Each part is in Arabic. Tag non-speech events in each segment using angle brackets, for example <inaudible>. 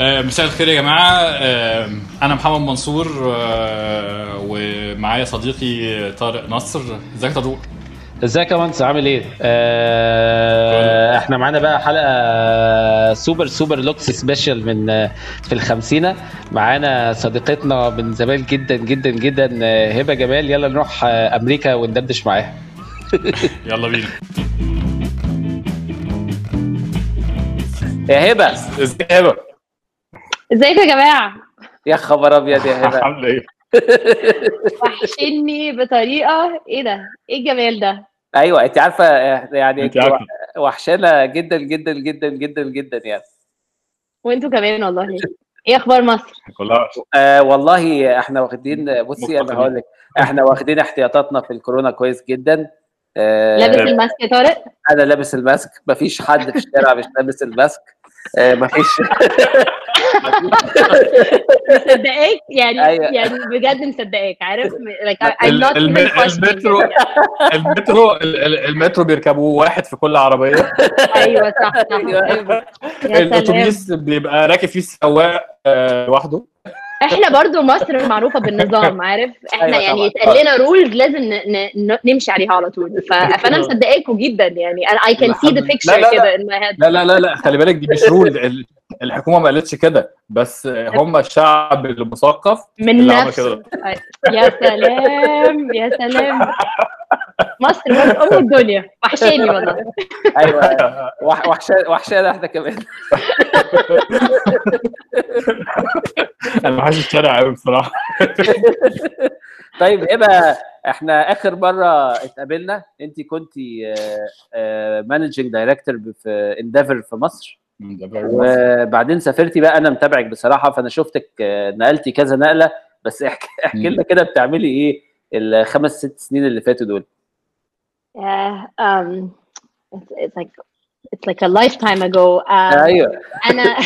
آه، مساء الخير يا جماعة. آه، أنا محمد منصور آه، ومعايا صديقي طارق نصر. إزيك يا طارق؟ إزيك يا مهندس؟ عامل إيه؟ آه إحنا معانا بقى حلقة super super lux special من في الخمسينة. معانا صديقتنا من زمان جدا جدا جدا هبة جمال. يلا نروح أمريكا وندردش معاها. <laughs> يلا بينا. يا هبة. إزيك يا هبة؟ ازيكم يا جماعة؟ يا خبر أبيض يا هبة. عاملة إيه؟ وحشني بطريقة. إيه ده؟ إيه الجمال ده؟ أيوه أنت عارفة يعني أنت عارفة. وحشانا جدا جدا جدا جدا جدا يعني. وأنتوا كمان والله. إيه أخبار مصر؟ كلها آه والله إحنا واخدين بصي أنا. هقول لك إحنا واخدين احتياطاتنا في الكورونا كويس جدا. آه لابس ال mask يا طارق؟ أنا لابس ال mask. مفيش حد في الشارع مش لابس ال mask. آه مفيش. <laughs> مصدقاك يعني أيوة. يعني بجد مصدقاك عارف like المترو. المترو ال- ال- المترو بيركبوه واحد في كل عربية أيوه صح صح أيوة. أيوة. سلام الأتوبيس بيبقى راكب فيه السواق آه، لوحده إحنا برضو مصر معروفة بالنظام عارف إحنا أيوة يعني طبعاً. يتقال لنا rules لازم ن- ن- نمشي عليها على طول ف- فأنا مصدقاكم جدا يعني أنا I can see the لا، لا، picture لا. كده in my head لا لا لا لا خلي بالك دي مش رول ال- الحكومة ما قالتش كده بس هم الشعب المثقف من اللي عمل نفسه. كده. يا سلام يا سلام. مصر بس أم الدنيا. وحشاني والله. أيوه وح- وحشانا وحشانا إحنا كمان. أنا حاسس الشارع قوي بصراحة. طيب هبه إحنا آخر مرة اتقابلنا انت كنت مانجنج دايركتور في انديفر في مصر. وبعدين سافرتي بقى أنا متابعك بصراحة فأنا شفتك آه، نقلتي كذا نقلة بس احكي احكي. لنا كده بتعملي إيه الخمس ست سنين اللي فاتوا دول Yeah, um, it's, it's like it's like a lifetime ago. Um, أيوه أنا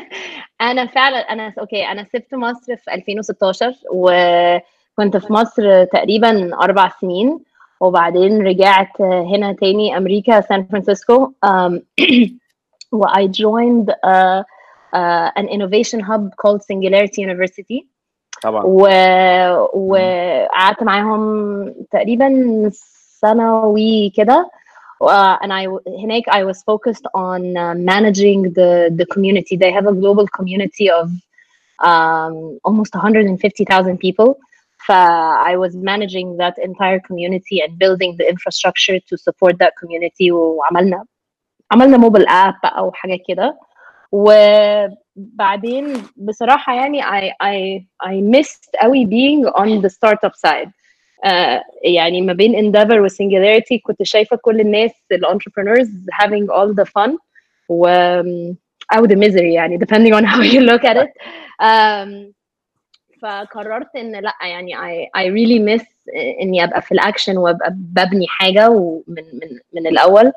<laughs> أنا فعلا أنا أوكي أنا سبت مصر في 2016 وكنت في مصر تقريبا أربع سنين وبعدين رجعت هنا تاني أمريكا سان فرانسيسكو um, <clears throat> و I joined uh, uh, an innovation hub called Singularity University طبعا و... وقعدت معاهم تقريبا سنوي كده uh, and I هناك I was focused on uh, managing the the community. They have a global community of um, almost 150,000 people. So I was managing that entire community and building the infrastructure to support that community وعملنا عملنا موبايل اب أو حاجة كده. وبعدين بصراحة يعني I I I missed قوي being on the startup side. آه، يعني ما بين Endeavor و Singularity كنت شايفة كل الناس ال entrepreneurs having all the fun. و أو the misery يعني depending on how you look at it. um, فقررت إن لأ يعني I, I really miss إني أبقى في الأكشن وأبقى ببني حاجة ومن من من الأول.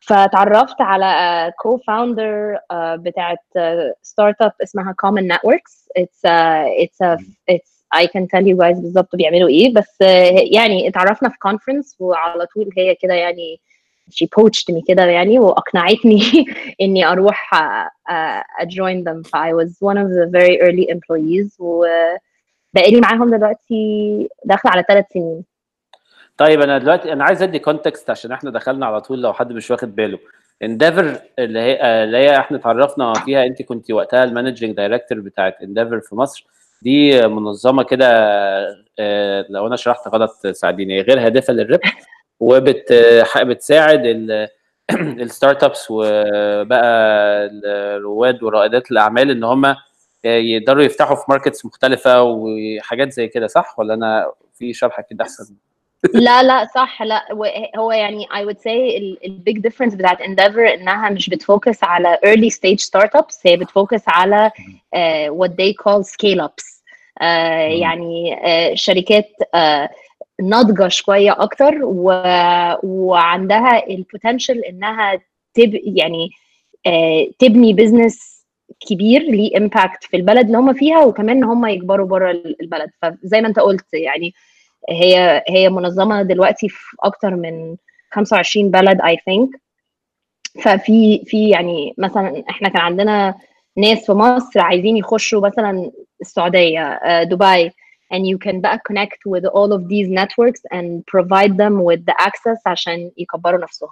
فتعرفت على كو فاوندر بتاعت ستارت اب اسمها Common Networks. It's a, it's a, it's I can tell you guys بالظبط بيعملوا إيه. بس آه، يعني اتعرفنا في كونفرنس وعلى طول هي كده يعني she poached me كده يعني وأقنعتني <laughs> إني أروح آه، آه، join them. ف I was one of the very early employees وبقالي معاهم دلوقتي داخلة على ثلاث سنين. طيب أنا دلوقتي أنا عايز أدي كونتكست عشان إحنا دخلنا على طول لو حد مش واخد باله. انديفر اللي هي اللي هي إحنا اتعرفنا فيها أنت كنت وقتها المانجنج دايركتور بتاعت انديفر في مصر. دي منظمة كده آه، لو أنا شرحت غلط ساعديني. غير هادفة للربح وبتساعد الستارت <clears throat> ابس وبقى الرواد ورائدات الأعمال إن هم يقدروا يفتحوا في ماركتس مختلفة وحاجات زي كده صح؟ ولا أنا في شرح كده أحسن؟ لا لا صح. لا هو يعني I would say البيج difference بتاعت Endeavor إنها مش بتفوكس على early stage startups هي بتفوكس على uh, what they call scale ups. uh, يعني uh, شركات uh, ناضجة شوية أكتر و... وعندها البوتنشال إنها تب... يعني uh, تبني بزنس كبير ليه امباكت في البلد اللي هم فيها وكمان إن هم يكبروا بره البلد. فزي ما أنت قلت يعني هي هي منظمة دلوقتي في أكتر من 25 بلد اي ثينك ففي في يعني مثلا إحنا كان عندنا ناس في مصر عايزين يخشوا مثلا السعودية آه، دبي. And you can بقى connect with all of these networks and provide them with the access عشان يكبروا نفسهم.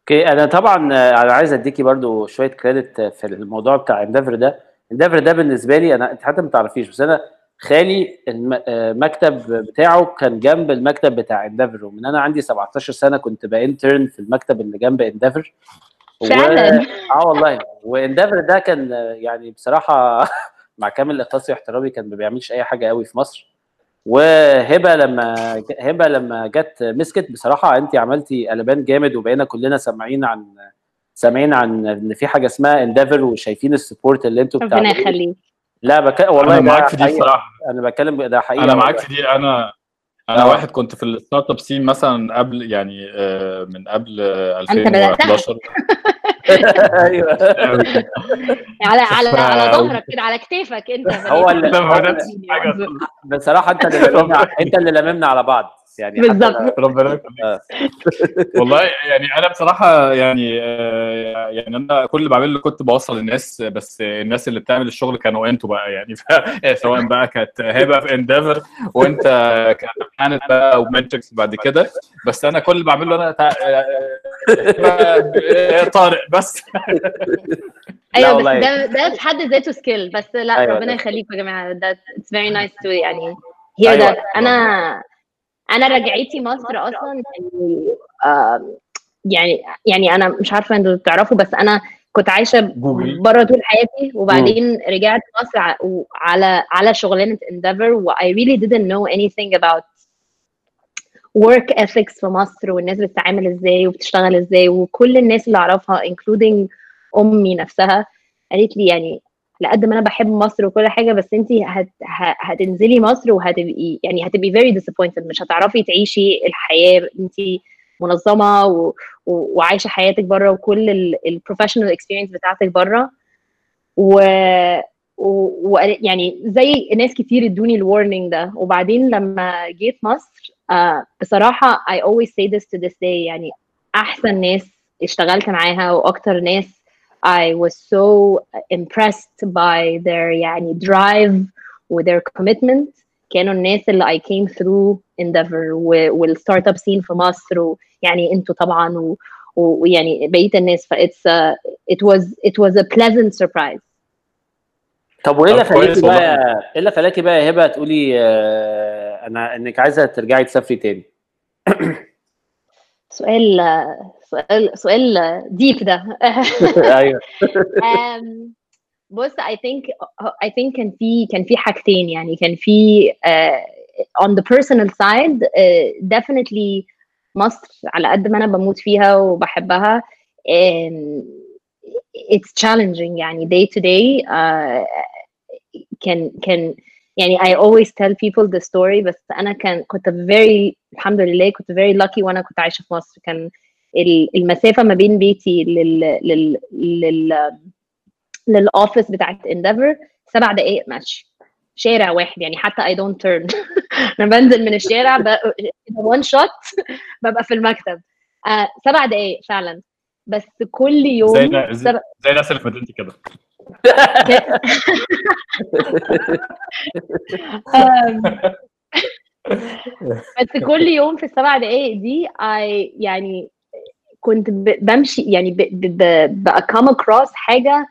أوكي أنا طبعا آه، أنا عايز أديكي برضو شوية كريدت في الموضوع بتاع اندفر ده. اندفر ده بالنسبة لي أنا أنت حتى ما تعرفيش بس أنا خالي الم- آه، المكتب بتاعه كان جنب المكتب بتاع اندفر ومن أنا عندي 17 سنة كنت بانترن في المكتب اللي جنب اندفر فعلا؟ آه والله. واندفر ده كان يعني بصراحة <laughs> مع كامل إخلاصي واحترامي كان ما بيعملش أي حاجة قوي في مصر. وهبة لما هبة لما جت مسكت بصراحة أنت عملتي قلبان جامد وبقينا كلنا سامعين عن سامعين عن إن في حاجة اسمها اندفر وشايفين السبورت اللي أنتوا ربنا بتعملوه. يخليك. لا بك... والله أنا معاك في دي حقيقة. الصراحة أنا بتكلم ده حقيقة أنا معاك. في دي أنا أنا آه. واحد كنت في الستارت اب سين مثلا قبل يعني آه، من قبل آه، أنت بدأتها. 2011 <laughs> أيوه <laughs> على على على ظهرك كده على كتافك أنت هو اللي بصراحة أنت اللي أنت اللي لممنا على بعض يعني حتى بالظبط. ربنا <laughs> آه. <laughs> والله يعني أنا بصراحة يعني آه، يعني أنا كل اللي بعمله كنت بوصل الناس بس الناس اللي بتعمل الشغل كانوا أنتوا بقى يعني ف- <laughs> سواء بقى كانت هبه في انديفر وأنت كانت كانت بقى وماتريكس بعد كده بس أنا كل اللي بعمله أنا آه، آه، طارق بس أيوه بس. ده ده في حد ذاته سكيل بس لا أيوة، ربنا ده. يخليكم يا جماعة ده اتس فيري نايس تو يعني hear أيوة. that أنا أنا رجعتي مصر أصلا يعني يعني يعني أنا مش عارفة أنتوا تعرفوا بس أنا كنت عايشة. بره طول حياتي وبعدين رجعت مصر على على شغلانة انديفر و I really didn't know anything about work ethics في مصر والناس بتتعامل إزاي وبتشتغل إزاي وكل الناس اللي أعرفها including أمي نفسها قالت لي يعني لقد ما أنا بحب مصر وكل حاجة بس انت هت... هتنزلي مصر وهتبقي يعني هتبقي very disappointed مش هتعرفي تعيشي الحياة انت منظمة و... و... وعايشة حياتك بره وكل البروفيشنال اكسبيرينس بتاعتك بره. و... و... يعني زي ناس كتير ادوني الورنينج ده وبعدين لما جيت مصر آه بصراحة I always say this to this day يعني أحسن ناس اشتغلت معاها وأكتر ناس I was so impressed by their يعني drive و their commitment. كانوا الناس اللي I came through Endeavor و- والستارت اب سين في مصر ويعني أنتوا طبعا و- و- ويعني بقية الناس. ف it's a, it was it was a pleasant surprise. طب وإيه اللي طب كويس خلاكي بقى والله. إيه اللي خلاكي بقى يا هبة تقولي آه، أنا إنك عايزة ترجعي تسافري تاني؟ سؤال سؤال سؤال ديب ده. <laughs> أيوه. <laughs> بص I think I think كان في كان في حاجتين يعني. كان في uh, on the personal side uh, definitely مصر على قد ما أنا بموت فيها وبحبها. um, it's challenging يعني. Day to day uh, كان كان يعني I always tell people the story. بس أنا كان كنت very الحمد لله كنت very lucky وأنا كنت عايشة في مصر. كان المسافة ما بين بيتي لل لل لل للاوفيس بتاعت انديفر سبع دقائق مشي. شارع واحد يعني حتى I don't turn. <laughs> أنا بنزل من الشارع وان شوت ببقى في المكتب. آه سبع دقائق فعلا. بس كل يوم زي نا- زي سبع- زي الناس اللي في مدينتي كده. <laughs> بس كل يوم في السبع دقايق دي I يعني كنت بمشي يعني ب- ب- ب- بقى come across حاجة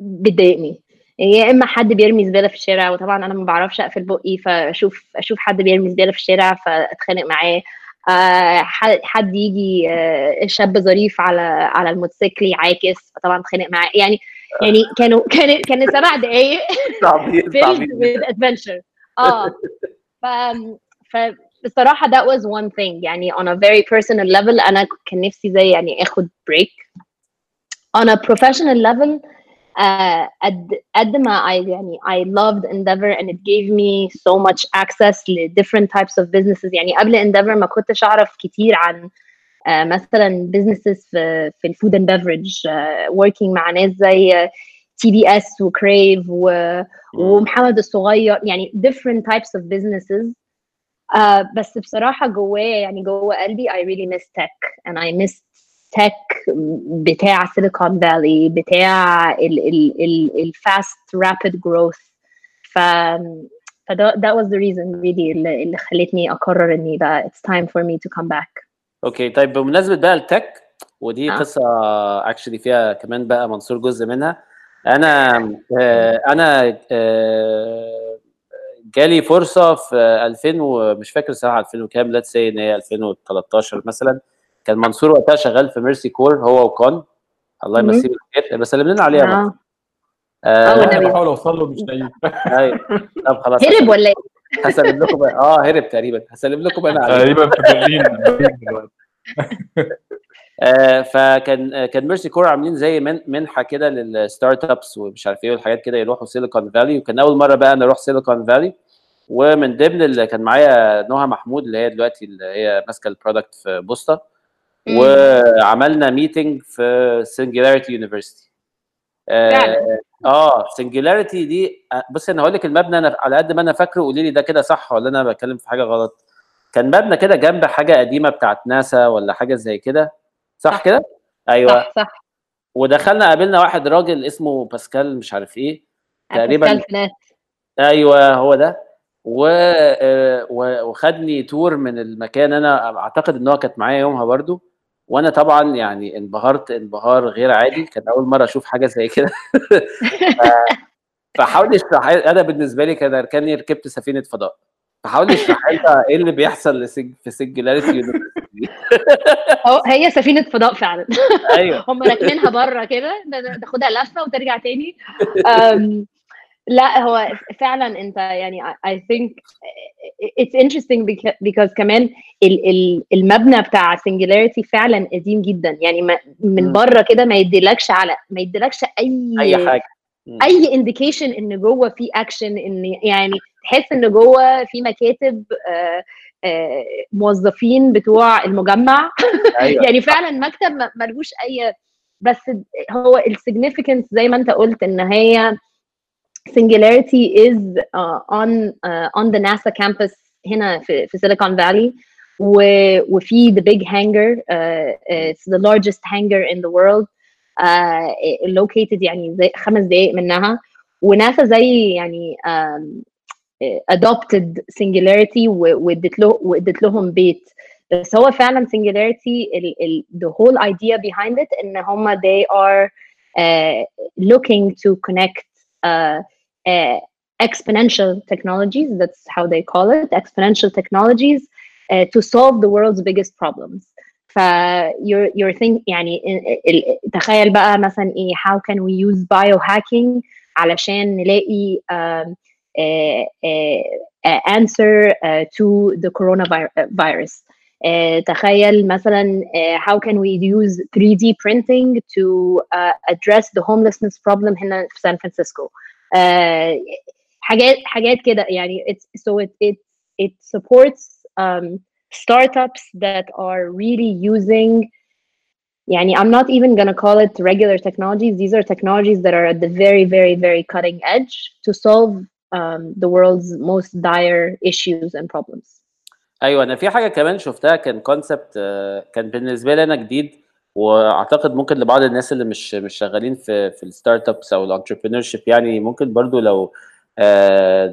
بتضايقني. يا إما حد بيرمي زبالة في الشارع وطبعا أنا ما بعرفش أقفل بقي فأشوف أشوف حد بيرمي زبالة في الشارع فأتخانق معاه. آه، حد يجي آه، شاب ظريف على على الموتوسيكل يعاكس فطبعا أتخانق معاه. يعني يعني كانوا كان كان سبع دقايق صعبين <laughs> filled صعبين. with adventure. آه ف فبصراحه that was one thing يعني on a very personal level انا كان نفسي زي يعني اخد break on a professional level uh, قد قد ما I يعني I loved Endeavor and it gave me so much access ل different types of businesses يعني قبل Endeavor ما كنتش أعرف كتير عن uh, مثلا businesses في في الفود and beverage uh, working مع ناس زي تي بي اس وكريف ومحمد الصغير يعني different types of businesses Uh, بس بصراحة جوايا يعني جوا قلبي I really miss tech and I miss تك بتاع سيليكون فالي بتاع الفاست رابيد جروث ف فده that was the reason really اللي, اللي خلتني أقرر إني بقى it's time for me to come back. أوكي طيب بمناسبة بقى التك ودي آه. قصة actually فيها كمان بقى منصور جزء منها. أنا آه، أنا آه، جالي فرصة في 2000 ومش فاكر الصراحه 2000 وكام let's say إن هي 2013 مثلا. كان منصور وقتها شغال في Mercy Corps هو وكان الله. يمسيه بالخير. بس سلم لنا عليها بقى. آه. آه،. أنا بحاول أوصل له مش لاقيه أيوه. طب خلاص. هرب ولا إيه؟ هسلم لكم. آه هرب تقريبا. هسلم لكم أنا عليه. تقريبا في برلين. آه، <laughs> فكان آه، كان Mercy Corps عاملين زي من- منحة كده لل startups ومش عارف إيه والحاجات كده يروحوا Silicon Valley وكان أول مرة بقى أنا أروح Silicon Valley ومن ضمن اللي كان معايا نهى محمود اللي هي دلوقتي اللي هي ماسكة ال product في Bosta. وعملنا meeting في Singularity University. آه Singularity دي آه، بص أنا هقول لك المبنى أنا على قد ما أنا فاكره قولي لي ده كده صح ولا أنا بتكلم في حاجة غلط. كان مبنى كده جنب حاجة قديمة بتاعت ناسا ولا حاجة زي كده. صح صح. كده؟ أيوه. صح صح. ودخلنا قابلنا واحد راجل اسمه باسكال مش عارف إيه تقريبا باسكال فنات. أيوه هو ده. و... آه، و- وخدني تور من المكان. أنا أعتقد إن هو كانت معايا يومها برضو. وأنا طبعا يعني انبهرت انبهار غير عادي. كان أول مرة أشوف حاجة زي كده. <laughs> فحاول اشرح أنا بالنسبة لي كان كاني ركبت سفينة فضاء. فحاول اشرح لنا إيه اللي بيحصل. في سنجلاريتي هو هي سفينة فضاء فعلا. أيوه. <laughs> هم راكنينها بره كده تاخدها لفة وترجع تاني. لا هو فعلا أنت يعني I- think it's interesting beca- because كمان ال- ال- المبنى بتاع singularity فعلا قديم جدا. يعني من. بره كده ما يديلكش على ما يديلكش أي أي حاجة. أي indication إن جوه في اكشن إن يعني تحس إن جوه في مكاتب آه، موظفين بتوع المجمع. أيوه. <laughs> يعني فعلا مكتب ملهوش أي بس هو ال significance زي ما أنت قلت إن هي Singularity is uh, on uh, on the NASA campus هنا في في ال Valley. و, وفي the big hangar uh, it's the largest hangar in the world. uh, located يعني زي خمس دقايق منها. وناسا زي يعني um, adopted singularity و- وادت له وادت لهم بيت بس هو فعلا singularity ال, ال, the whole idea behind it ان هم they are uh, looking to connect uh, uh, exponential technologies that's how they call it exponential technologies uh, to solve the world's biggest problems ف you're you're think يعني ال- ال- تخيل بقى مثلا ايه how can we use biohacking علشان نلاقي um, uh, uh, uh, answer uh, to the coronavirus uh, تخيل مثلا uh, how can we use 3D printing to uh, address the homelessness problem هنا في سان فرانسيسكو uh, حاجات حاجات كده يعني it's so it it it supports um, startups that are really using يعني I'm not even gonna call it regular technologies these are technologies that are at the very very very cutting edge to solve um, the world's most dire issues and problems. أيوه أنا في حاجة كمان شفتها كان concept كان بالنسبة لي أنا جديد وأعتقد ممكن لبعض الناس اللي مش مش شغالين في في ال startups أو ال entrepreneurship يعني ممكن برضو لو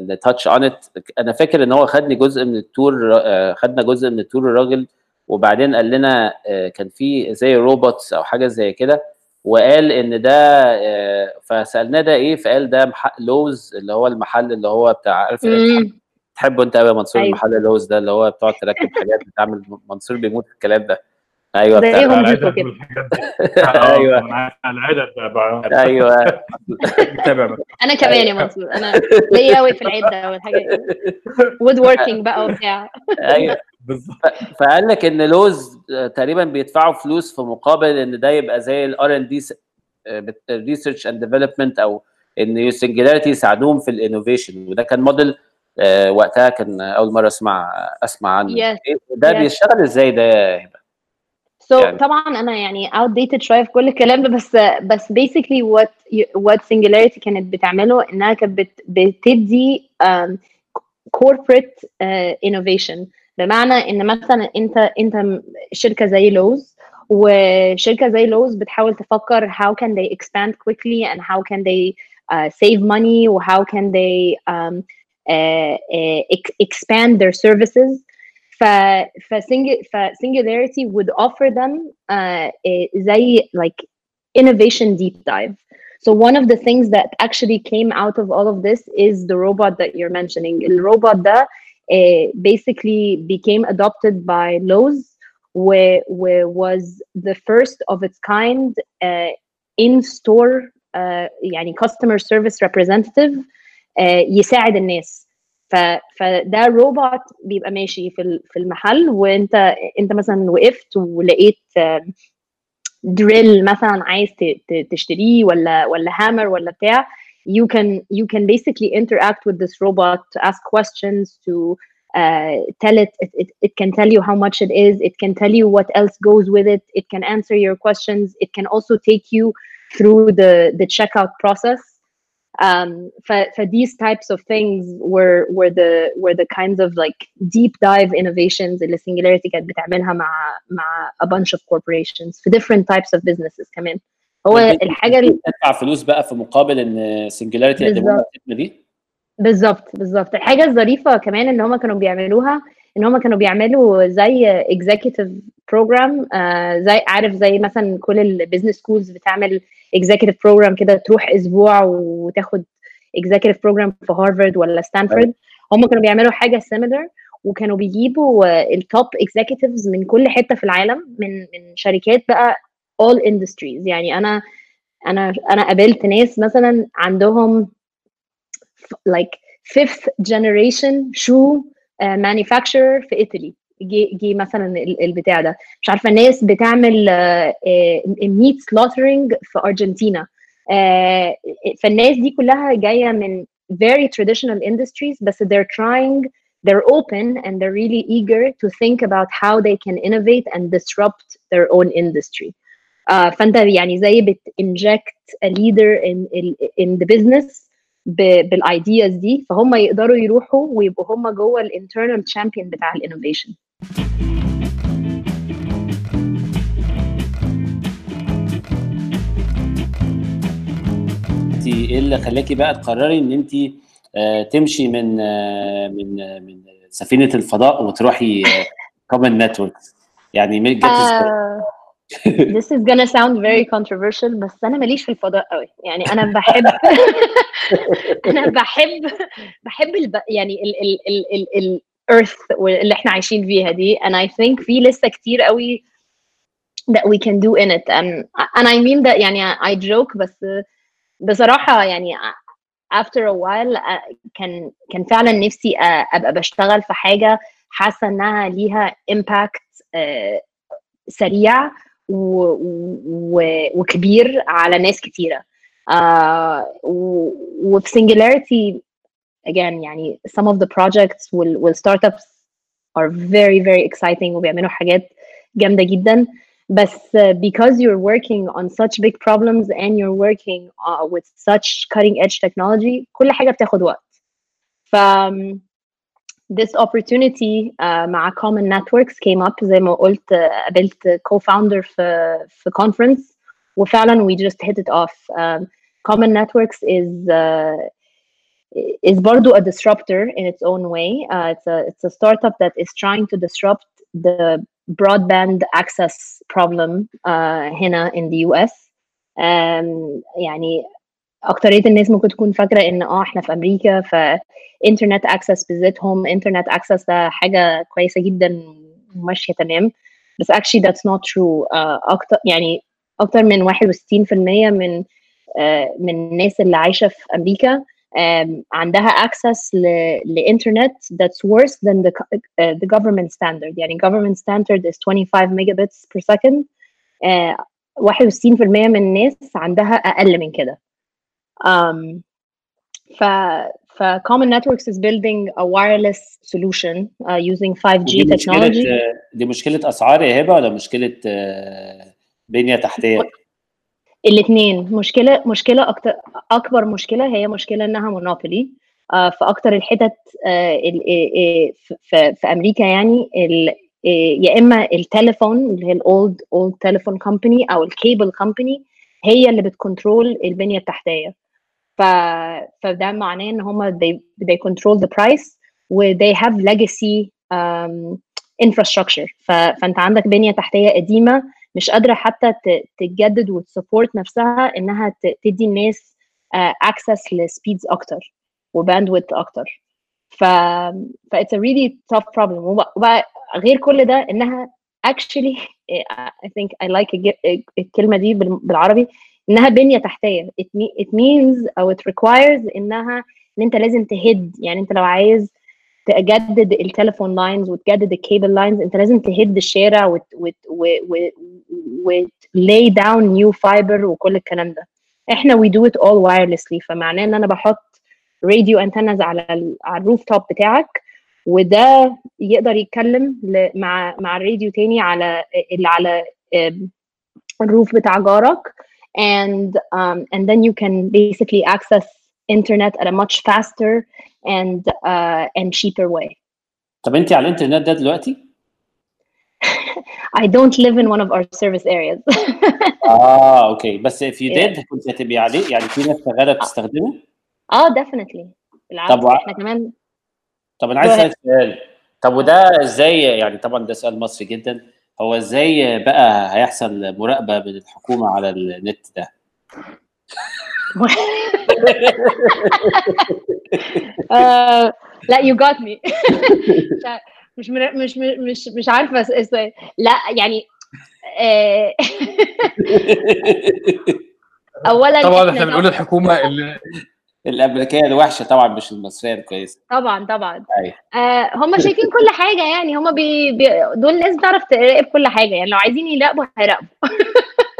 touch on it أنا فاكر إن هو خدني جزء من ال tour آه، خدنا جزء من التور الراجل وبعدين قال لنا آه، كان في زي robots أو حاجة زي كده. وقال إن ده آه، فسألناه ده إيه فقال ده مح- Lowe's اللي هو المحل اللي هو بتاع عارف. تحبه أنت قوي يا منصور أيوة. المحل ال Lowe's ده اللي هو بتقعد تركب حاجات بتعمل منصور بيموت في الكلام ده. أيوه بتاع العدد دي. آه، عارف على العدد أيوه. <laughs> أنا كمان يا منصور أنا ليا قوي في العده والحاجات woodworking <laughs> بقى وبتاع. أيوه. بالظبط فقال لك إن Lowe's تقريبا بيدفعوا فلوس في مقابل إن ده يبقى زي ال R&D research and development أو إن Singularity يساعدوهم في ال innovation وده كان موديل آه، وقتها كان أول مرة أسمع أسمع عنه Yes. ده Yes. بيشتغل إزاي ده يا هبة؟ So يعني- طبعا أنا يعني outdated شوية في كل الكلام ده بس بس basically what you- what singularity كانت بتعمله إنها كانت بت- بتدي um, corporate uh, innovation بمعنى ان مثلا انت انت م- شركه زي لوز وشركه زي لوز بتحاول تفكر how can they expand quickly and how can they uh, save money و how can they um, uh, uh, ex- expand their services ف فسنج فسنجولاريتي would offer them uh, زي like innovation deep dive so one of the things that actually came out of all of this is the robot that you're mentioning the robot ده uh, basically became adopted by Lowe's where, where was the first of its kind uh, in-store uh, يعني customer service representative uh, يساعد الناس ف, فده روبوت بيبقى ماشي في في المحل وانت انت مثلا وقفت ولقيت دريل مثلا عايز تشتريه ولا ولا هامر ولا بتاع you can you can basically interact with this robot to ask questions to uh, tell it, it, it it can tell you how much it is it can tell you what else goes with it it can answer your questions it can also take you through the the checkout process um for, for these types of things were were the were the kinds of like deep dive innovations اللي singularity كانت بتعملها مع مع a bunch of corporations في different types of businesses كمان هو الحاجة اللي تدفع فلوس بقى في مقابل إن سنجلاريتي يقدموا الخدمه دي؟ بالظبط بالظبط. الحاجة الظريفه كمان إن هم كانوا بيعملوها إن هم كانوا بيعملوا زي program آه زي عارف زي مثلا كل ال business schools بتعمل executive program كده تروح أسبوع وتاخد executive program في هارفارد ولا ستانفورد. هم كانوا بيعملوا حاجة similar وكانوا بيجيبوا ال top executives من كل حتة في العالم من من شركات بقى all industries يعني انا انا انا قابلت ناس مثلا عندهم like fifth generation shoe uh, manufacturer في ايطالي جي جي مثلا البتاع ده مش عارفه ناس بتعمل ميت سلوترنج في ارجنتينا uh, فالناس دي كلها جايه من very traditional industries بس they're trying they're open and they're really eager to think about how they can innovate and disrupt their own industry Uh, فأنت يعني زي بت inject a leader in in the business بال ideas دي فهم يقدروا يروحوا ويبقوا هم جوه ال internal champion بتاع ال innovation انت إيه اللي خلاكي بقى تقرري ان انت آه تمشي من آه من آه من سفينة الفضاء وتروحي <laughs> Common Networks يعني جت this is gonna sound very controversial بس أنا ماليش في الفضاء قوي. يعني أنا بحب <laughs> أنا بحب بحب الب... يعني ال ال ال ال ال earth اللي إحنا عايشين فيها دي. And I think في لسه كتير قوي that we can do in it. And and I mean that يعني I joke بس بصراحة يعني after a while كان كان فعلا نفسي أبقى بشتغل في حاجة حاسة إنها ليها impact سريع. و... و... وكبير على ناس كتيرة uh, وفي singularity again يعني some of the projects وال, startups are very very exciting وبيعملوا حاجات جامدة جدا بس uh, because you're working on such big problems and you're working uh, with such cutting edge technology كل حاجة بتاخد وقت ف um, this opportunity uh, مع common networks came up زي ما قلت uh, قابلت co-founder في في conference وفعلا we just hit it off um, common networks is uh, is برضو a disruptor in its own way uh, it's a it's a startup that is trying to disrupt the broadband access problem uh, هنا in the US um, يعني أكترية الناس ممكن تكون فاكرة إن آه إحنا في أمريكا ف internet access بالذات home internet access ده حاجة كويسة جدا وماشية تمام. بس actually that's not true. uh, أكتر يعني أكتر من 61% من uh, من الناس اللي عايشة في أمريكا um, عندها access لإنترنت that's worse than the uh, the government standard. يعني government standard is 25 megabits per second. uh, 61% من الناس عندها أقل من كده. Um, ف, ف Common Networks is building a wireless solution uh, using 5G دي technology. مشكلة دي مشكلة أسعار يا هبة ولا مشكلة بنية تحتية؟ الاثنين مشكلة مشكلة أكتر أكبر مشكلة هي مشكلة إنها monopoly uh, في أكتر الحتت uh, في, أمريكا يعني يا إما التليفون اللي هي ال old old telephone company أو ال cable company هي اللي بت control البنية التحتية ف فده معناه إن هم they, they control the price و they have legacy um, infrastructure ف... فأنت عندك بنية تحتية قديمة مش قادرة حتى. تتجدد وت support نفسها إنها. تدي الناس uh, access ل speeds أكتر و bandwidth أكتر ف ف it's a really tough problem وبقى غير كل ده إنها actually I think I like الكلمة دي بالعربي إنها بنية تحتية. It, means أو it requires إنها إن أنت لازم تهد. يعني أنت لو عايز تجدد ال telephone lines وتجدد ال cable lines أنت لازم تهد الشارع وت وت lay down new fiber وكل الكلام ده. إحنا we do it all wirelessly. فمعناه إن أنا بحط radio antennas على على ال rooftop بتاعك وده يقدر يتكلم مع مع الراديو تاني على اللي على ال roof بتاع جارك. And um, and then you can basically access internet at a much faster and uh, and cheaper way. طب انت على الإنترنت ده دلوقتي؟ <laughs> I don't live in one of our service areas. <laughs> آه أوكي بس if you did كنت هتبقي عليه يعني في ناس شغالة بتستخدمه؟ آه definitely بالعكس طب إحنا كمان طب أنا عايز اسالك سؤال طب وده إزاي يعني طبعا ده سؤال مصري جدا هو إزاي بقى هيحصل مراقبة من الحكومة على النت ده؟ uh, <laughs> لا you got me <laughs> مش مش مش مش عارفة السؤال لا يعني <laughs> اولا طبعا إحنا بنقول الحكومة اللي الامريكيه الوحشة طبعا مش المصرية الكويسة. طبعا طبعا. أيوه. آه هم شايفين كل حاجة يعني هم بي بي دول ناس بتعرف تراقب كل حاجة يعني لو عايزين يراقبوا هيراقبوا. <laughs>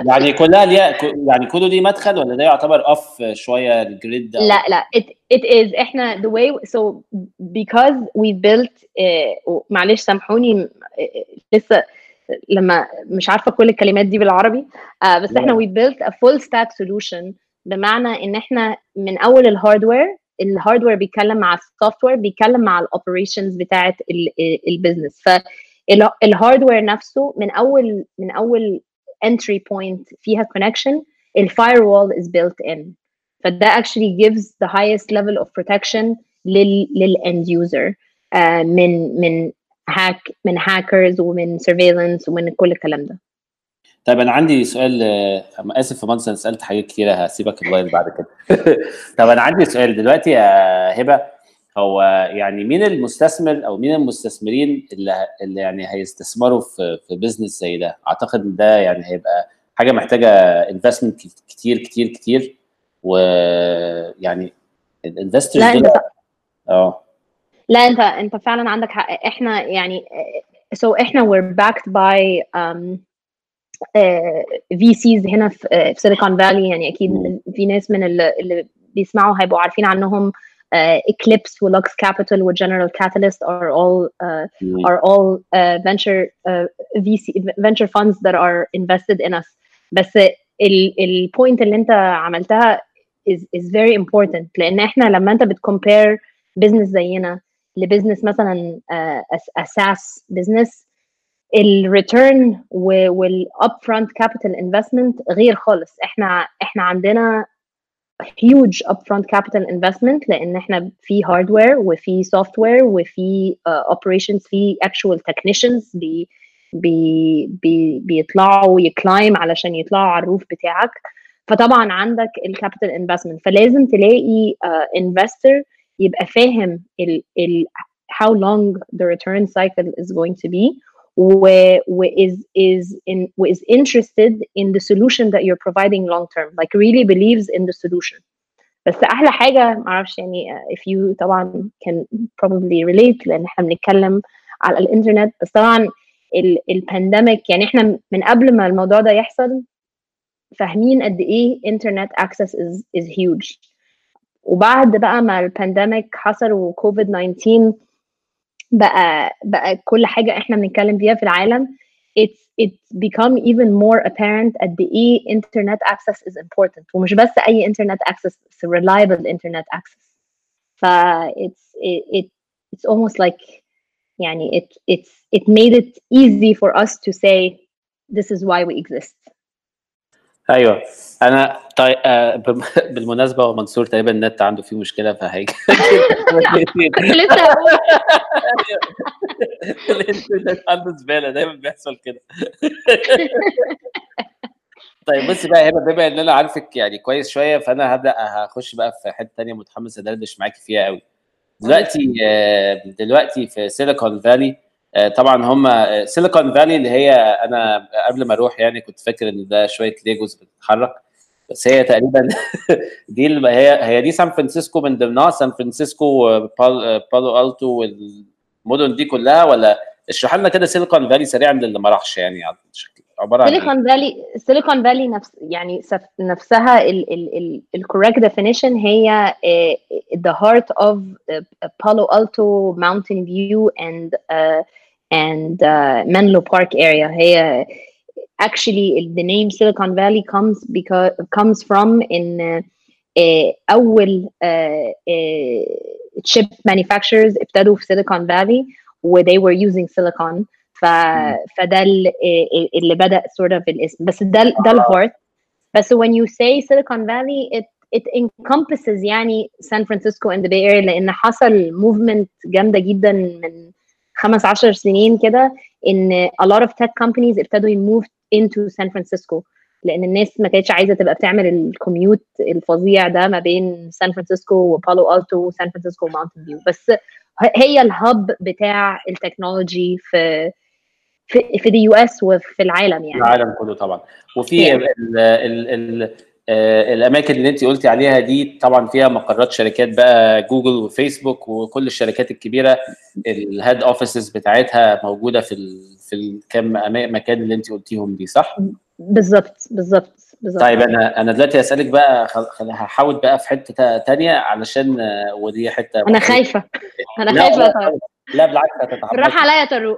يعني كلها ليها يعني كله ليه مدخل ولا ده يعتبر off شوية ال grid لا لا it, it is إحنا the way so because we built uh, معلش سامحوني لسه لما مش عارفة كل الكلمات دي بالعربي uh, بس إحنا we built a full stack solution بمعنى إن إحنا من أول ال hardware ال hardware بيتكلم مع ال software بيتكلم مع ال operations بتاعه ال business فال hardware نفسه من أول من أول entry point فيها connection ال firewall is built in. فده actually gives the highest level of protection لل للend user. uh, من من hack من هاكرز ومن surveillance ومن كل الكلام ده. طيب أنا عندي سؤال أنا آسف يا مهندس أنا سألت حاجات كتيرة هسيبك ال live بعد كده. <laughs> طب أنا عندي سؤال دلوقتي يا هبة هو يعني مين المستثمر أو مين المستثمرين اللي, اللي يعني هيستثمروا في في business زي ده؟ أعتقد إن ده يعني هيبقى حاجة محتاجة investment كتير كتير كتير ويعني ال investors لا أنت آه. لا أنت أنت فعلا عندك حق. إحنا يعني so إحنا we're backed by um, VCs هنا في في سيليكون فالي يعني أكيد في ناس من اللي, اللي بيسمعوا هيبقوا عارفين عنهم uh, Eclipse و Lux Capital و General Catalyst are all uh, are all uh, venture uh, VC venture funds that are invested in us. بس ال point اللي أنت عملتها is is very important. لأن إحنا لما أنت بت compare business زينا ل business مثلا uh, a SaaS business ال return وال upfront capital investment غير خالص. إحنا إحنا عندنا huge upfront capital investment لأن إحنا في hardware وفي software وفي operations في actual technicians بي بي بي بيطلعوا وي climb علشان يطلعوا على ال roof بتاعك. فطبعا عندك ال capital investment فلازم تلاقي uh, يبقى فاهم ال ال how long the return cycle is going to be. و, is is in is interested in the solution that you're providing long term like really believes in the solution. بس أحلى حاجة معرفش يعني if you طبعا can probably relate لأن إحنا بنتكلم على الإنترنت. بس طبعا ال pandemic يعني إحنا من قبل ما الموضوع ده يحصل فاهمين قد إيه internet access is is huge. وبعد بقى ما ال pandemic حصل وكوفيد 19 بقى بقى كل حاجه احنا بنتكلم فيها في العالم it's it's become even more apparent قد ايه internet access is important ومش بس اي internet access it's a reliable internet access ف it's it, it it's almost like يعني it it's it made it easy for us to say this is why we exist أيوه. أنا طيب آه <laughs> بالمناسبة هو منصور تقريبا النت عنده فيه مشكلة فهيجي <laughs> لسه الانترنت عنده زبالة دايما بيحصل كده. <laughs> طيب بصي بقى هبة بما ان أنا عارفك يعني كويس شوية فأنا هبدأ هخش بقى في حتة تانية متحمس أدردش معاكي فيها قوي دلوقتي آه، دلوقتي في سيليكون فالي طبعا هم سيليكون فالي اللي هي أنا قبل ما أروح يعني كنت فاكر إن ده شوية ليجوز بتتحرك بس هي تقريبا <laughs> دي هي هي دي سان فرانسيسكو من ضمنها سان فرانسيسكو آه، بال- آه، بالو التو والمدن دي كلها ولا اشرح لنا كده سيليكون فالي سريعا للي ما راحش يعني عبارة عن؟ سيليكون فالي سيليكون فالي نفس يعني نفسها ال ال ال ال correct definition هي of uh, Palo Alto Mountain View and uh, and uh, Menlo Park area هي actually the name Silicon Valley comes because comes from in uh, uh, أول uh, uh, chip manufacturers ابتدوا في Silicon Valley و they were using silicon ف... فده ال- ال- اللي بدأ sort of الاسم بس ده ده الهارت بس when you say Silicon Valley it it encompasses يعني San Francisco and the Bay Area لأن حصل movement جامدة جدا من خمس عشر سنين كده إن a lot of tech companies ابتدوا ي move into San Francisco. لأن الناس ما كانتش عايزة تبقى بتعمل ال commute الفظيع ده ما بين سان فرانسيسكو وبالو ألتو وسان فرانسيسكو وماونتن فيو بس هي ال hub بتاع ال technology في في في ال US وفي العالم يعني. العالم كله طبعا. وفي. ال ال ال الأماكن اللي انت قلتي عليها دي طبعا فيها مقرات شركات بقى جوجل وفيسبوك وكل الشركات الكبيرة. ال head offices بتاعتها موجودة في ال في الكام مكان اللي انت قلتيهم دي صح؟ بالظبط بالظبط بالظبط. طيب أنا أنا دلوقتي هسألك بقى هحاول بقى في حتة تا- تانية علشان آه، ودي حتة أنا خايفة. <laughs> أنا خايفة. لا, بالعكس هتتعمقي بالراحه عليا يا طارق.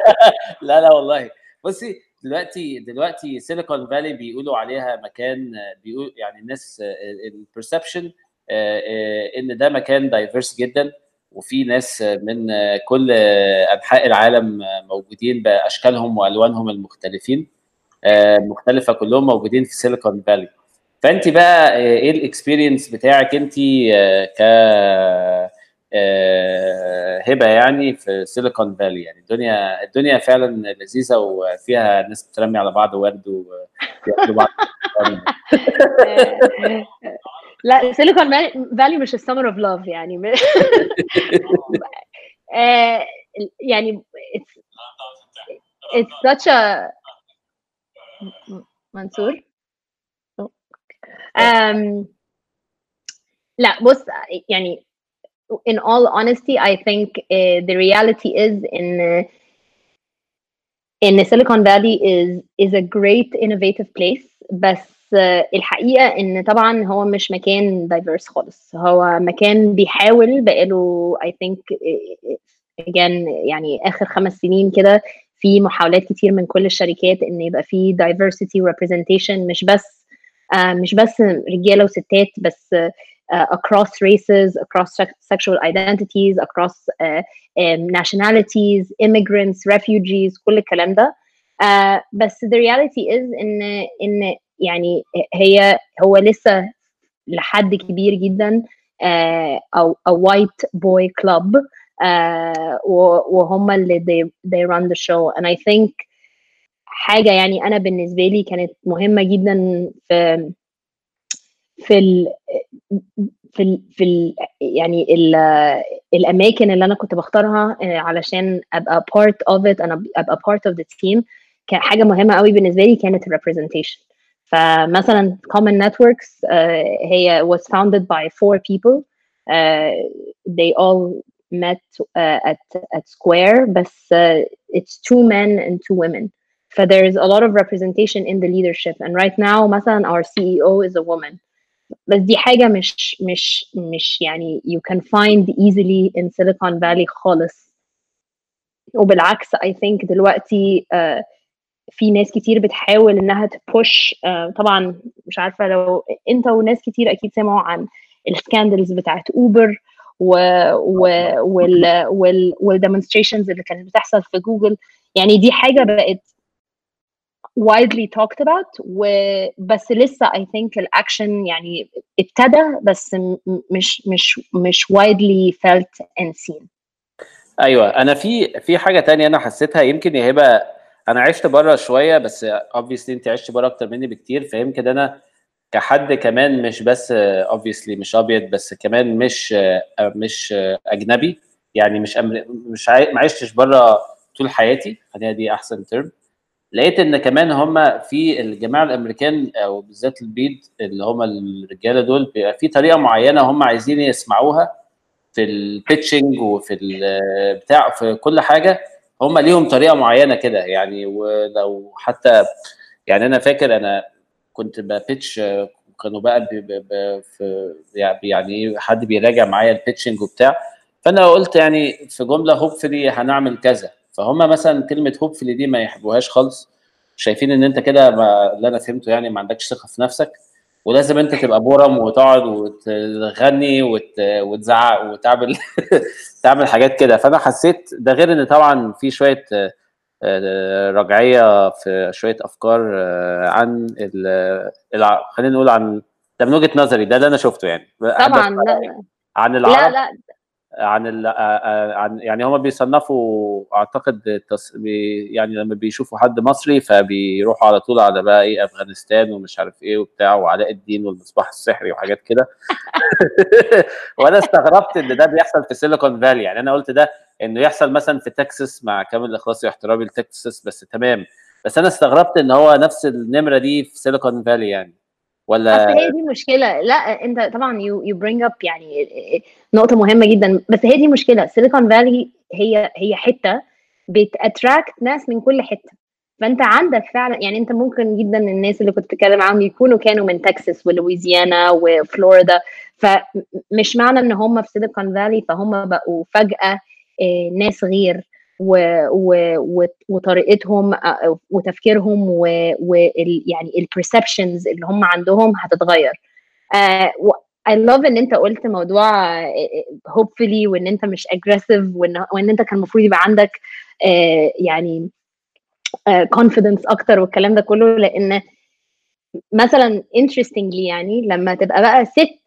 <laughs> لا لا والله. بصي دلوقتي دلوقتي سيليكون فالي بيقولوا عليها مكان بيقول يعني الناس ال perception إن ده مكان diverse جدا وفي ناس من آه، كل آه، أنحاء العالم آه، موجودين بأشكالهم وألوانهم المختلفين آه، مختلفة كلهم موجودين في سيليكون فالي فأنت بقى آه، إيه ال experience بتاعك أنت آه، ك آه، هبة يعني في سيليكون فالي يعني الدنيا الدنيا فعلا لذيذة وفيها ناس بترمي على بعض ورد وبياكلوا بعض. <laughs> لا سيليكون فالي مش ال Summer of Love يعني. <laughs> آه، يعني it's such a man's world؟ Um, لا بص يعني in all honesty I think uh, the reality is in uh, in Silicon Valley is is a great innovative place. بس آه، الحقيقة إن طبعا هو مش مكان diverse خالص. هو مكان بيحاول بقاله I think again يعني آخر خمس سنين كده في محاولات كتير من كل الشركات إن يبقى في diversity representation. مش بس مش بس رجالة وستات بس آه، across races, across sec- sexual identities, across uh, um, nationalities, immigrants, refugees, كل الكلام ده. Uh, بس the reality is إن إن يعني هي هو لسه لحد كبير جدا uh, أو a white boy club uh, و- وهم اللي they, they run the show and I think حاجة يعني أنا بالنسبة لي كانت مهمة جدا في في ال في ال في ال يعني ال الاماكن اللي أنا كنت بختارها آه، علشان ابقى part of it أنا ابقى of the team كان حاجة مهمه قوي بالنسبة لي كانت الريبرزنتيشن فمثلا common networks آه، هي was founded by four people uh, they all met uh, at at Square بس uh, it's two men and two women so there's a lot of representation in the leadership and right now مثلا our CEO is a woman بس دي حاجة مش مش مش يعني you can find easily in Silicon Valley خالص. وبالعكس I think دلوقتي uh, في ناس كتير بتحاول إنها تبوش uh, طبعا مش عارفة لو أنت وناس كتير أكيد سمعوا عن ال scandals بتاعت اوبر و وال وال وال demonstrations اللي كانت بتحصل في جوجل يعني دي حاجة بقت widely talked about وبس لسه I think الأكشن يعني ابتدى بس مش مش مش widely felt and seen. أيوه أنا في في حاجة تانية أنا حسيتها يمكن يا هبه أنا عشت بره شوية بس obviously انت عشت بره أكتر مني بكتير فيمكن أنا كحد كمان مش بس obviously مش أبيض بس كمان مش مش أجنبي يعني مش أمر... مش عاي... ما عشتش بره طول حياتي خلينا دي أحسن ترم لقيت إن كمان هم في الجماعة الأمريكان أو بالذات البيض اللي هم الرجالة دول بيبقى في طريقة معينة هم عايزين يسمعوها في البيتشنج وفي بتاع في كل حاجة. هم ليهم طريقة معينة كده يعني. ولو حتى يعني أنا فاكر أنا كنت ب pitch كانوا بقى بي بي في يعني حد بيراجع معايا ال pitching وبتاع. فأنا قلت يعني في جملة hopefully هنعمل كذا. فهم مثلا كلمة hopefully دي ما يحبوهاش خالص. شايفين إن أنت كده اللي أنا فهمته يعني ما عندكش ثقة في نفسك ولازم أنت تبقى بورم وتقعد وتغني وت... وتزعق وتعمل <laughs> تعمل حاجات كده. فأنا حسيت ده غير إن طبعا في شوية رجعية في شوية أفكار عن ال... خلينا نقول عن ده من وجهة نظري ده اللي أنا شفته يعني. طبعا لا عن العرب. لا لا. عن ال عن يعني هم بيصنفوا أعتقد يعني لما بيشوفوا حد مصري فبيروحوا على طول على بقى إيه أفغانستان ومش عارف إيه وبتاع وعلاء الدين والمصباح السحري وحاجات كده. <laughs> وأنا استغربت إن ده بيحصل في سيليكون فالي يعني أنا قلت ده إنه يحصل مثلا في تكساس مع كامل إخلاصي واحترامي لتكساس بس تمام. بس أنا استغربت إن هو نفس النمرة دي في سيليكون فالي يعني. ولا هي دي مشكلة. لا انت طبعا you you bring up يعني نقطة مهمة جدا. بس هي دي مشكلة. سيليكون فالي هي هي حتة بت attract ناس من كل حتة. فأنت عندك فعلا يعني أنت ممكن جدا الناس اللي كنت بتتكلم عنهم يكونوا كانوا من تكساس ولويزيانا وفلوريدا. فمش معنى إن هم في سيليكون فالي فهم بقوا فجأة ناس غير. و و وطريقتهم وتفكيرهم ويعني البرسبشنز اللي هم عندهم هتتغير. uh, I love إن أنت قلت موضوع hopefully وإن أنت مش aggressive وإن وإن أنت كان المفروض يبقى عندك يعني confidence أكتر والكلام ده كله. لأن مثلا interestingly يعني لما تبقى بقى ست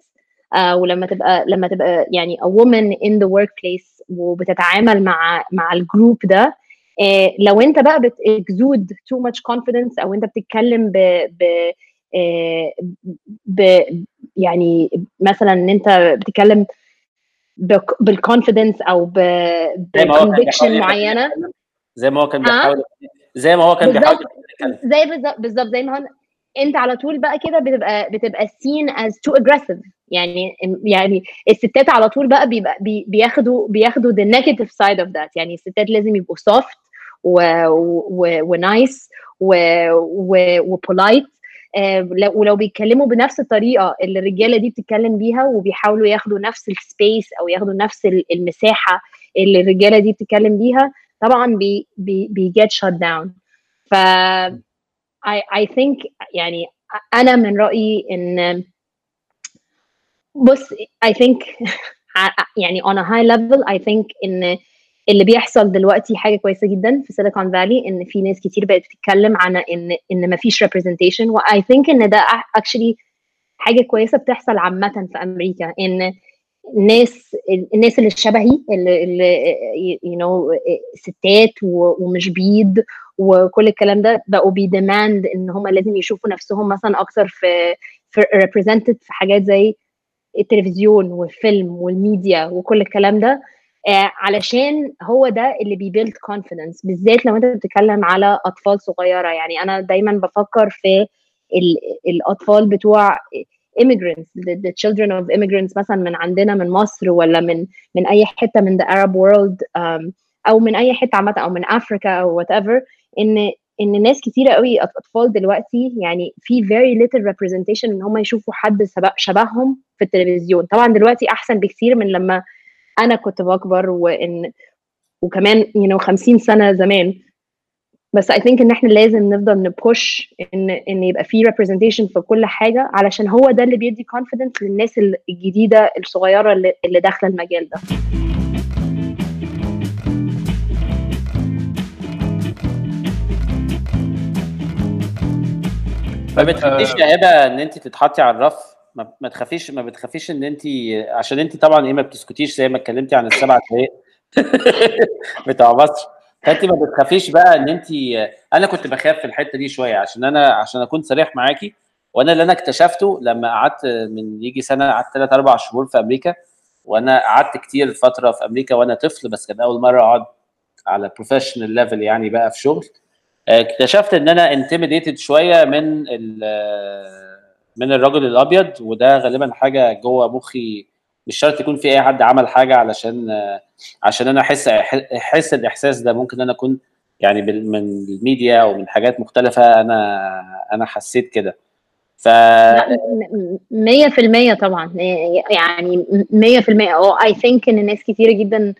ولما تبقى لما تبقى يعني a woman in the workplace وبتتعامل مع مع ال group ده آه لو انت بقى بت exude too much confidence أو انت بتتكلم ب ب آه ب يعني مثلا إن انت بتتكلم بال confidence أو ب conviction معينة. زي ما هو كان بيحاول زي ما هو كان بيحاول زي بالظبط زي ما هو انت على طول بقى كده بتبقى بتبقى seen as too aggressive. يعني يعني الستات على طول بقى بيبقى بي بياخدوا بياخدوا the negative side of that. يعني الستات لازم يبقوا soft و nice و polite ولو بيتكلموا بنفس الطريقة اللي الرجالة دي بتتكلم بيها وبيحاولوا ياخدوا نفس ال space أو ياخدوا نفس المساحة اللي الرجالة دي بتتكلم بيها طبعا بي بي بي get shut down. ف I think يعني أنا من رأيي إن بص I think <laughs> يعني on a high level I think إن اللي بيحصل دلوقتي حاجة كويسة جدا في سيليكون فالي إن في ناس كتير بقت بتتكلم عن إن إن ما فيش representation و I think إن ده actually حاجة كويسة بتحصل عامة في أمريكا إن الناس الناس اللي شبهي اللي, اللي you know ستات ومش بيض وكل الكلام ده بقوا بي demand إن هم لازم يشوفوا نفسهم مثلا أكتر في في represented في حاجات زي التلفزيون والفيلم والميديا وكل الكلام ده. آه علشان هو ده اللي بي build confidence بالذات لو أنت بتتكلم على أطفال صغيرة. يعني أنا دايما بفكر في ال الأطفال بتوع immigrants the, the children of immigrants مثلا من عندنا من مصر ولا من من أي حتة من the Arab world um, أو من أي حتة عامة أو من افريكا أو whatever. إن إن ناس كتيرة قوي أطفال دلوقتي يعني في very little representation إن هم يشوفوا حد شبههم في التلفزيون. طبعا دلوقتي أحسن بكثير من لما أنا كنت بكبر وإن وكمان you know 50 سنة زمان. بس I think إن إحنا لازم نفضل نبوش إن إن يبقى في representation في كل حاجة علشان هو ده اللي بيدي confidence للناس الجديدة الصغيرة اللي, اللي داخلة المجال ده. ما بتخافيش يا هبه إن انت تتحطي على الرف؟ ما, تخافيش ما بتخافيش إن انت عشان انت طبعا إيه ما بتسكتيش زي ما اتكلمتي عن السبع دقايق. <laughs> بتاع مصر. فانت ما بتخافيش بقى إن انت أنا كنت بخاف في الحتة دي شوية عشان أنا عشان أكون صريح معاكي. وأنا اللي أنا اكتشفته لما قعدت من يجي سنه قعدت ثلاث أربع شهور في أمريكا. وأنا قعدت كتير فترة في أمريكا وأنا طفل بس كان أول مرة أقعد على professional level يعني بقى في شغل. اكتشفت إن أنا intimidated شوية من من الرجل الأبيض وده غالبا حاجة جوه مخي مش شرط يكون في أي حد عمل حاجة علشان عشان أنا أحس أحس الإحساس ده. ممكن أنا أكون يعني من الميديا أو من حاجات مختلفة أنا أنا حسيت كده. ف 100% طبعا. يعني 100% آه اي ثينك إن ناس كتيره جدا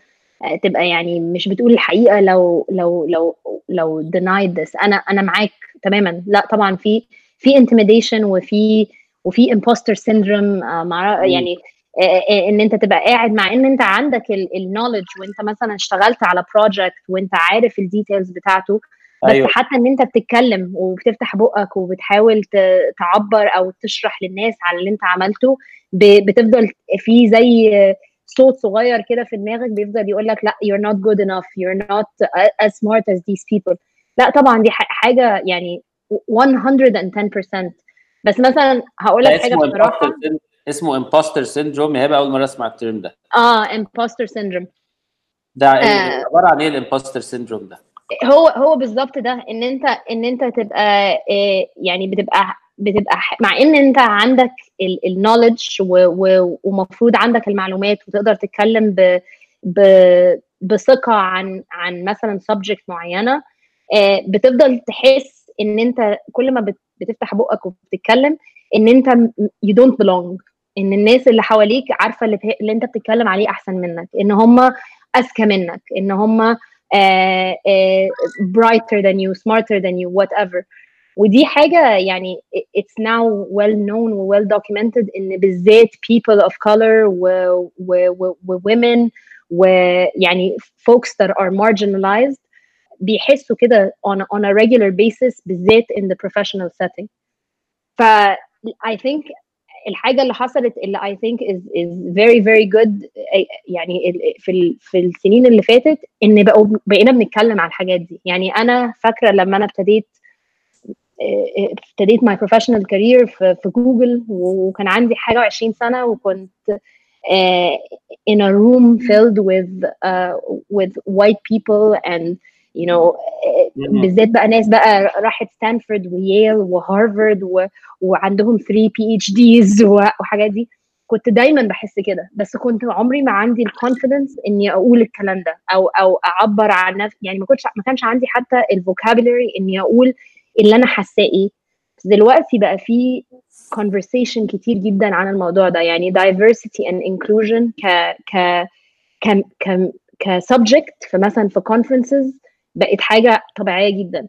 تبقى يعني مش بتقول الحقيقة لو لو لو لو denied this. أنا أنا معاك تماما. لا طبعا في في intimidation وفي وفي imposter syndrome مع يعني إن أنت تبقى قاعد مع إن أنت عندك ال knowledge وأنت مثلا اشتغلت على project وأنت عارف ال details بتاعته بس أيوة. حتى إن أنت بتتكلم وبتفتح بقك وبتحاول تعبر أو تشرح للناس على اللي أنت عملته بتفضل في زي صوت صغير كده في دماغك بيفضل يقول لك لا you're not good enough you're not as smart as these people. لا طبعا دي حاجة يعني 110% بس مثلا هقول لك حاجة بصراحة. اسمه imposter syndrome هي أول مرة أسمع ال term ده. آه imposter syndrome ده آه. عبارة عن إيه ال imposter syndrome ده؟ هو هو بالظبط ده إن أنت إن أنت تبقى يعني بتبقى بتبقى مع إن أنت عندك ال knowledge ومفروض عندك المعلومات وتقدر تتكلم ب ب بثقة عن عن مثلا subject معينة بتفضل تحس إن أنت كل ما بتفتح بقك وبتتكلم إن أنت you don't belong إن الناس اللي حواليك عارفة اللي, اللي أنت بتتكلم عليه أحسن منك إن هم أذكى منك إن هم uh, brighter than you smarter than you whatever. ودي حاجة يعني it's now well known و well documented ان بالذات people of color و, و, و, و women ويعني folks that are marginalized بيحسوا كده on, on a regular basis بالذات in the professional setting ف I think الحاجة اللي حصلت اللي I think is is very very good يعني في في السنين اللي فاتت ان بقوا بقينا بنتكلم على الحاجات دي يعني أنا فاكرة لما أنا ابتديت ابتديت my professional career في, جوجل وكان عندي حاجة وعشرين سنة وكنت uh, in a room filled with uh, with white people and you know بالذات بقى ناس بقى راحت ستانفورد وييل وهارفارد و... وعندهم 3 PhDs وحاجات دي. كنت دايما بحس كده بس كنت عمري ما عندي ال confidence إني أقول الكلام ده أو أو أعبر عن نفسي يعني ما كنتش ما كانش عندي حتى ال vocabulary إني أقول اللي أنا حاساه إيه. دلوقتي بقى في conversation كتير جدا عن الموضوع ده. يعني diversity and inclusion ك ك ك ك ك subject في مثلا في conferences بقت حاجة طبيعية جدا.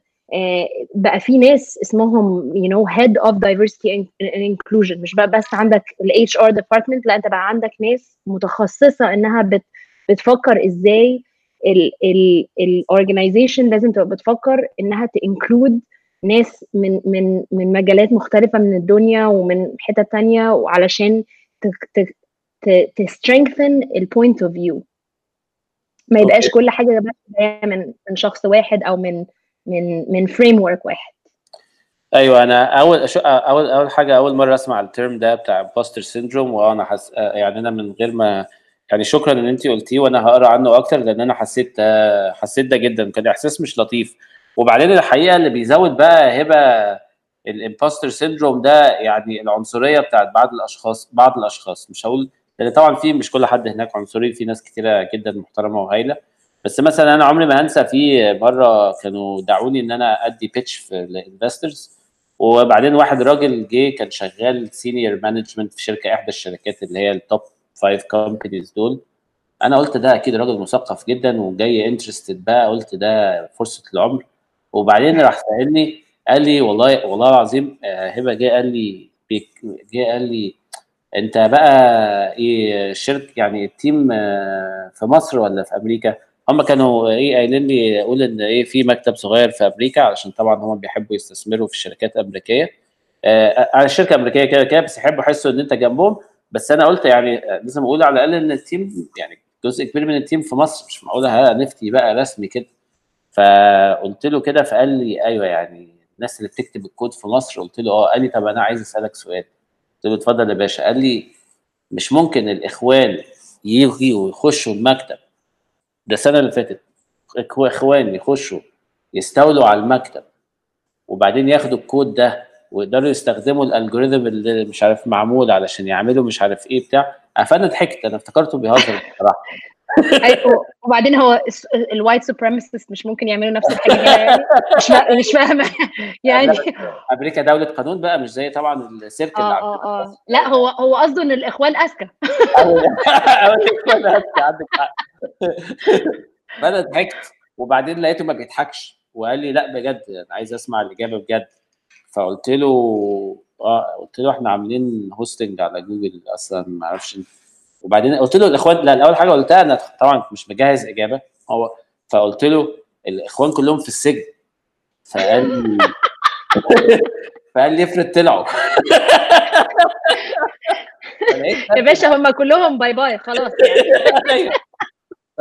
بقى في ناس اسمهم you know head of diversity and inclusion. مش بقى بس عندك ال HR department لا أنت بقى عندك ناس متخصصة إنها بت بتفكر إزاي ال organization لازم تبقى بتفكر إنها ت include ناس من من من مجالات مختلفة من الدنيا ومن حتت تانية وعلشان ت strengthen ال point of view ما يبقاش كل حاجة جاية من من شخص واحد أو من من من framework واحد. أيوه أنا أول أول أول حاجة أول مرة أسمع ال term ده بتاع imposter syndrome وأنا حس يعني أنا من غير ما يعني شكرا إن انت قلتيه وأنا هقرأ عنه أكتر لأن أنا حسيت حسيت ده جدا. كان إحساس مش لطيف. وبعدين الحقيقة اللي بيزود بقى هبة ال imposter syndrome ده يعني العنصرية بتاعت بعض الأشخاص بعض الأشخاص. مش هقول لأن طبعا في مش كل حد هناك عنصري في ناس كتيرة جدا محترمة وهايلة. بس مثلا أنا عمري ما هنسى في مرة كانوا دعوني إن أنا أدي pitch في ال investors وبعدين واحد راجل جه كان شغال senior management في شركة إحدى الشركات اللي هي ال top five companies دول. أنا قلت ده أكيد راجل مثقف جدا وجاي interested بقى قلت ده فرصة العمر وبعدين راح سألني قال لي والله والله العظيم آه، هبة جه قال لي جه قال لي أنت بقى إيه الشرك يعني ال team آه، في مصر ولا في أمريكا؟ هم كانوا إيه قايلين لي قول إن إيه في مكتب صغير في أمريكا علشان طبعا هم بيحبوا يستثمروا في الشركات الامريكيه آه، على الشركة الامريكيه كده كده بس يحبوا يحسوا إن أنت جنبهم. بس أنا قلت يعني آه، لازم أقول على الأقل إن ال team يعني جزء كبير من ال team في مصر مش معقولة هنفتي بقى رسمي كده. فقلت له كده فقال لي أيوه يعني الناس اللي بتكتب الكود في مصر قلت له آه قال لي طب أنا عايز أسألك سؤال. قلت له اتفضل يا باشا. قال لي مش ممكن الإخوان يجوا ويخشوا المكتب. ده السنة اللي فاتت. إخوان يخشوا يستولوا على المكتب وبعدين ياخدوا الكود ده ويقدروا يستخدموا ال algorithm اللي مش عارف معمول علشان يعملوا مش عارف إيه بتاع. فأنا ضحكت أنا افتكرته بيهزر بصراحة. أيوة. وبعدين هو ال white supremacist مش ممكن يعملوا نفس الحاجة يعني. مش مش فاهمة. <laughs> يعني أمريكا دولة قانون بقى مش زي طبعا السيرك اللي آه آه. لا هو هو قصده إن الإخوان أذكى. <laughs> عندك حق. فانا ضحكت وبعدين لقيته ما بيضحكش. وقال لي لا بجد أنا عايز أسمع الإجابة بجد. فقلت له آه قلت له إحنا عاملين hosting على جوجل أصلا ما أعرفش. وبعدين قلت له الاخوان لا الأول حاجة قلتها أنا طبعا مش مجهز إجابة. هو فقلت له الإخوان كلهم في السجن. فقال لي <laughs> فقال لي افرض طلعوا. <laughs> يا باشا هم كلهم bye bye خلاص. يعني <laughs> أيوة.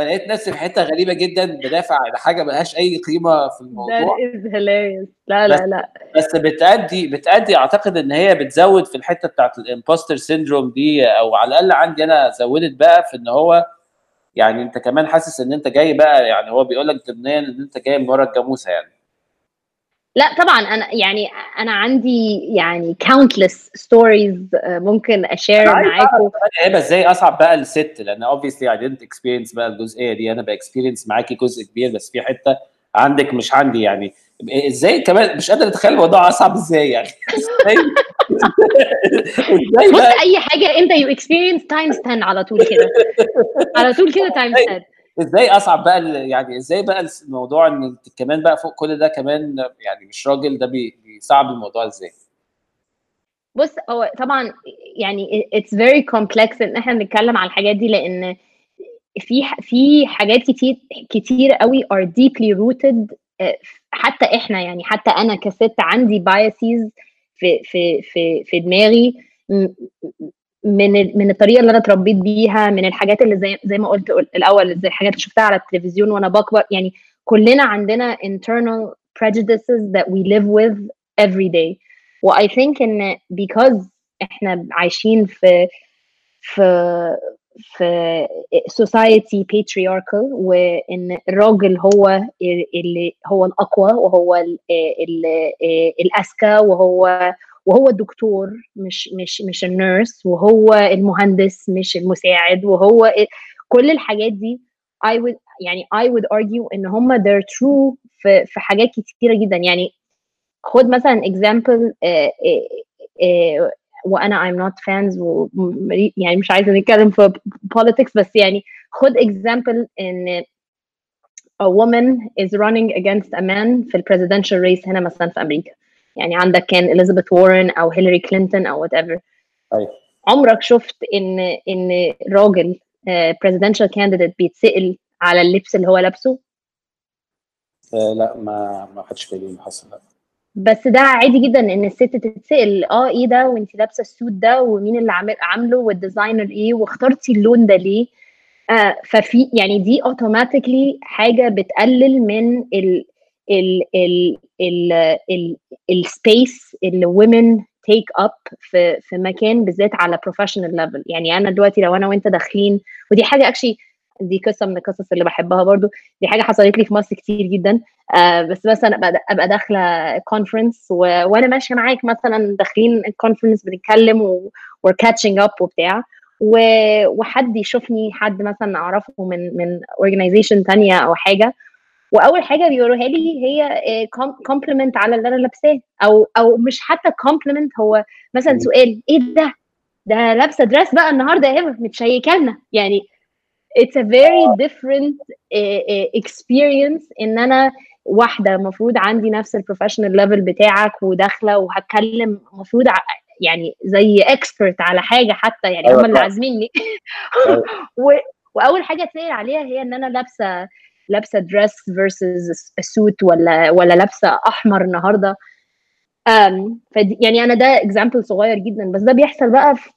فلقيت نفسي في حتة غريبة جدا بدافع على حاجة ملهاش أي قيمة في الموضوع. is hilarious لا لا لا. بس بتأدي بتأدي أعتقد إن هي بتزود في الحتة بتاعت ال imposter syndrome دي أو على الأقل عندي أنا زودت بقى في إن هو يعني أنت كمان حاسس إن أنت جاي بقى يعني هو بيقول لك ضمنيا إن أنت جاي من ورا الجاموسة يعني. لا طبعا أنا يعني أنا عندي يعني countless stories آه، ممكن أ share معاكم هيبقى إزاي أصعب بقى الست؟ لأن obviously I didn't experience بقى الجزئية دي. أنا با experience معاكي جزء كبير بس في حتة عندك مش عندي يعني. إزاي كمان؟ مش قادر أتخيل الموضوع أصعب إزاي يعني؟ <laughs> إزاي؟ بص أي حاجة أنت you experience times 10 على طول كده. على طول كده times 10 إزاي اصعب بقى يعني إزاي بقى الموضوع ان كمان بقى فوق كل ده كمان يعني مش راجل ده بي- بيصعب الموضوع إزاي؟ بص هو طبعا يعني it's very complex إن إحنا نتكلم على الحاجات دي لأن في في حاجات كتير كتير قوي deeply rooted آه، حتى إحنا يعني حتى أنا كست عندي biases في في في في دماغي من من الطريقة اللي أنا اتربيت بيها من الحاجات اللي زي زي ما قلت الأول زي الحاجات اللي شفتها على التلفزيون وأنا بكبر يعني كلنا عندنا internal prejudices that we live with every day. و I think إن because إحنا عايشين في في في society patriarchal وإن الراجل هو اللي هو الأقوى وهو ال- ال- الأذكى وهو وهو الدكتور مش مش مش النيرس وهو المهندس مش المساعد وهو كل الحاجات دي I would يعني I would argue إن هم they're true في في حاجات كتيرة جدا. يعني خد مثلا example آه، آه، آه، وأنا I'm not fans و يعني مش عايزة نتكلم في politics بس يعني خد example إن a woman is running against a man في ال presidential race هنا مثلا في أمريكا. يعني عندك كان اليزابيث وارن أو هيلاري كلينتون أو whatever أيوة. عمرك شفت إن إن راجل آه، presidential candidate بيتسأل على اللبس اللي هو لابسه؟ آه لا ما ما خدش بالي اللي حصل لا. بس ده عادي جدا إن الست تتسأل آه إيه ده؟ وانت لابسة ال suit ده؟ ومين اللي عامل عامله؟ وال designer إيه؟ واخترتي اللون ده ليه؟ آه ففي يعني دي automatically حاجة بتقلل من ال ال ال ال ال ال space اللي women take up في في مكان بالذات على professional level يعني أنا دلوقتي لو أنا وأنت داخلين ودي حاجة actually دي قصة من القصص اللي بحبها برضو دي حاجة حصلت لي في مصر كتير جدا آه بس مثلا ابقى أبقى داخلة conference. وأنا ماشية معاك مثلا داخلين ال conference بنتكلم و... we're catching up وبتاع و... وحد يشوفني حد مثلا أعرفه من من organization تانية أو حاجة وأول حاجة بيقولوها لي هي compliment على اللي أنا لابساه أو أو مش حتى compliment هو مثلا. سؤال إيه ده ده لابسة dress بقى النهارده يا ايفا متشيكة لنا يعني it's a very different uh, uh, experience إن أنا واحدة المفروض عندي نفس ال professional level بتاعك وداخلة وهتكلم المفروض يعني زي expert على حاجة حتى يعني أيوة هم اللي. عازميني أيوة. <laughs> وأول حاجة اتسال عليها هي إن أنا لابسة لابسة dress versus suit ولا ولا لابسة أحمر النهارده فدي يعني أنا ده example صغير جدا بس ده بيحصل بقى في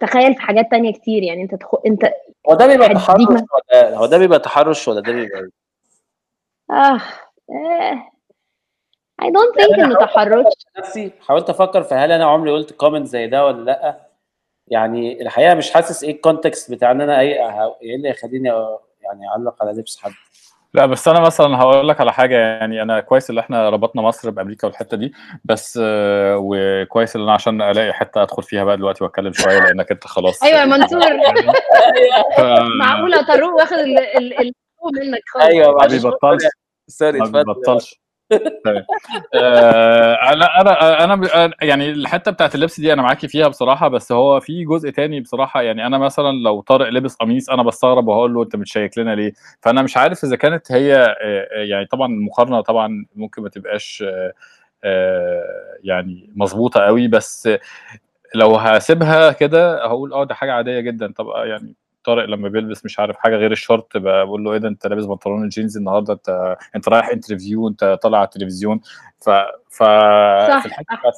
تخيل في حاجات تانية كتير يعني أنت تخ... أنت هو ده بيبقى تحرش ولا هو ده بيبقى تحرش ولا ده بيبقى إيه؟ آه. I don't think إنه تحرش نفسي حاولت أفكر في هل أنا عمري قلت comment زي ده ولا لأ يعني الحقيقة مش حاسس إيه ال context بتاع إن أنا اي إيه اللي يخليني يعني اعلق على لبس حد. لا بس أنا مثلا هقول لك على حاجة. يعني أنا كويس إن إحنا ربطنا مصر بأمريكا والحتة دي بس آه، وكويس إن أنا عشان ألاقي حتة أدخل فيها بقى دلوقتي وأتكلم شوية لأنك أنت خلاص أيوه يا منصور. <laughs> ف- معقولة طارق واخد ال ال ال منك خالص. أيوه ما بيبطلش. sorry ما بيبطلش. آه، لا أنا أنا ب- يعني الحتة بتاعت اللبس دي أنا معاكي فيها بصراحة بس هو في جزء تاني بصراحة يعني أنا مثلا لو طارق لبس قميص أنا بستغرب وهقول له أنت متشيك لنا ليه؟ فأنا مش عارف إذا كانت هي آه، آه، يعني طبعا المقارنة طبعا ممكن ما تبقاش آه، آه، يعني مظبوطة قوي بس لو هسيبها كده هقول آه ده حاجة عادية جدا طب آه، يعني طارق لما بيلبس مش عارف حاجة غير الشورت بقول له إيه ده أنت لابس بنطلون الجينز النهارده انت أنت رايح interview أنت طالع على التلفزيون. ف ف صح.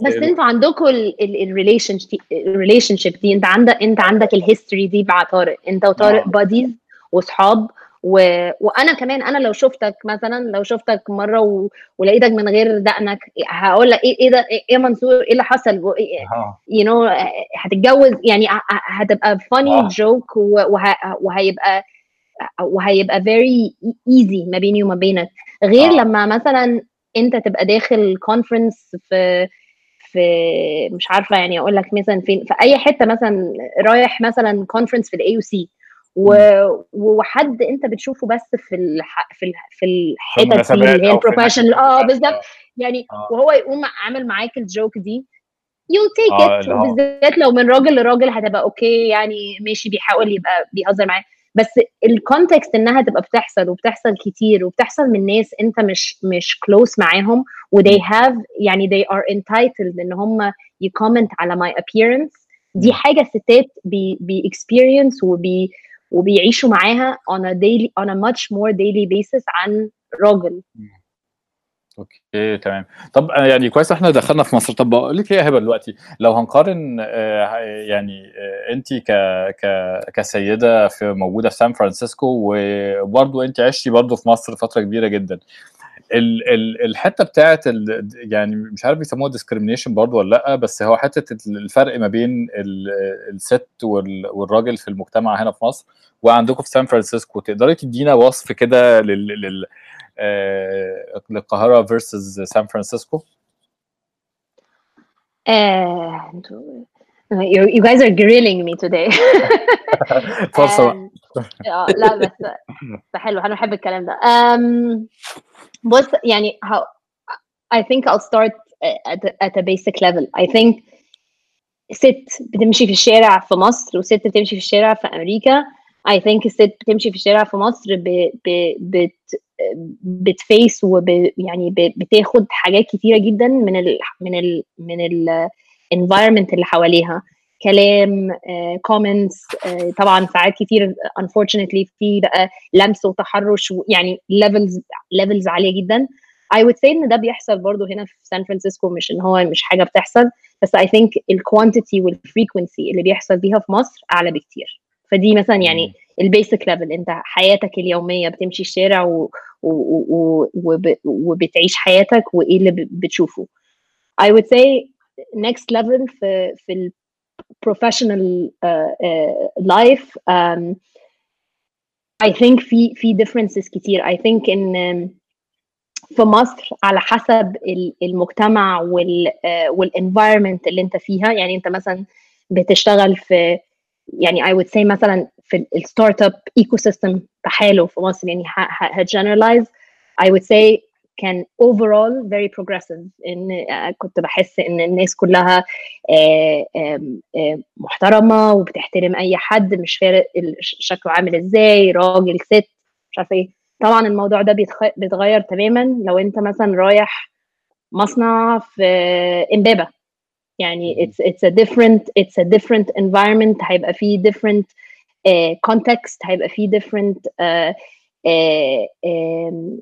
بس ال- أنتوا عندكم ال relation ال relationship دي أنت عندك أنت عندك ال history دي مع طارق. أنت وطارق. buddies واصحاب و... وأنا كمان أنا لو شفتك مثلا لو شفتك مرة و... ولقيتك من غير دقنك هقول لك إيه إيه ده إيه يا منصور إيه اللي حصل و... آه. you know هتتجوز يعني هتبقى funny آه. و- وه... وهيبقى وهيبقى very easy ما بيني وما بينك غير آه. لما مثلا أنت تبقى داخل كونفرنس في في مش عارفة يعني أقول لك مثلا فين في أي حتة مثلا رايح مثلا conference في ال AUC وحد انت بتشوفه بس في الح... في ال... في الحتت اللي هي ال professional آه المناسبات. بالظبط. يعني آه. وهو يقوم عامل معاك ال joke دي آه، it. اللي هو- وبالذات لو من راجل لراجل هتبقى okay يعني ماشي بيحاول يبقى بيهزر معاه بس ال context إنها تبقى بتحصل وبتحصل كتير وبتحصل من ناس أنت مش مش close معاهم و they have يعني they are entitled إن هم ي comment على my appearance. دي. حاجة الستات بي بي experience وبي وبيعيشوا معاها on a daily on a much more daily basis عن راجل. okay تمام. طب آه، يعني كويس إحنا دخلنا في مصر. طب بقول لك إيه يا هبة دلوقتي؟ لو هنقارن آه، يعني انت ك ك كسيدة في موجودة في سان فرانسيسكو وبرضه انت عشتي برضه في مصر فترة كبيرة جدا. ال ال الحتة بتاعت ال يعني مش عارف بيسموها discrimination برضه ولا لأ بس هو حتة الفرق ما بين ال- الست وال- والراجل في المجتمع هنا في مصر وعندكم في سان فرانسيسكو. تقدري تدينا وصف كده لل, لل آه، للقاهرة versus سان فرانسيسكو؟ آه، you you guys are grilling me today. <laughs> بقى. آم، آه لا بس حلو أنا بحب الكلام ده. بص يعني how, I think I'll start at a, at a basic level. I think ست بتمشي في الشارع في مصر وست بتمشي في الشارع في أمريكا. I think الست بتمشي في الشارع في مصر ب, ب, بت بتفيس وب يعني بتاخد حاجات كتيرة جدا من ال من ال من ال environment اللي حواليها. كلام comments طبعا ساعات كتير unfortunately في بقى لمس وتحرش يعني levels levels عالية جدا. I would say إن ده بيحصل برضو هنا في سان فرانسيسكو مش إن هو مش حاجة بتحصل بس I think ال quantity وال frequency اللي بيحصل بيها في مصر أعلى بكتير. فدي مثلا يعني ال basic level أنت حياتك اليومية بتمشي الشارع و... و... و... وب... وبتعيش حياتك وإيه اللي بتشوفه. I would say next level في في ال professional uh, uh, life um, I think في في differences كتير. I think ان في مصر على حسب ال- المجتمع وال وال environment اللي انت فيها. يعني انت مثلا بتشتغل في يعني I would say مثلا في ال startup ecosystem بحاله في مصر. يعني ه generalize I would say كان overall very progressive. إن آه، كنت بحس إن الناس كلها آه، آه، محترمة وبتحترم أي حد مش فارق شكله عامل إزاي راجل ست مش عارفة إيه. طبعا الموضوع ده بيتغير تماما لو أنت مثلا رايح مصنع في إمبابة. يعني it's it's a different it's a different environment هيبقى فيه different uh, context هيبقى فيه different uh, uh, um,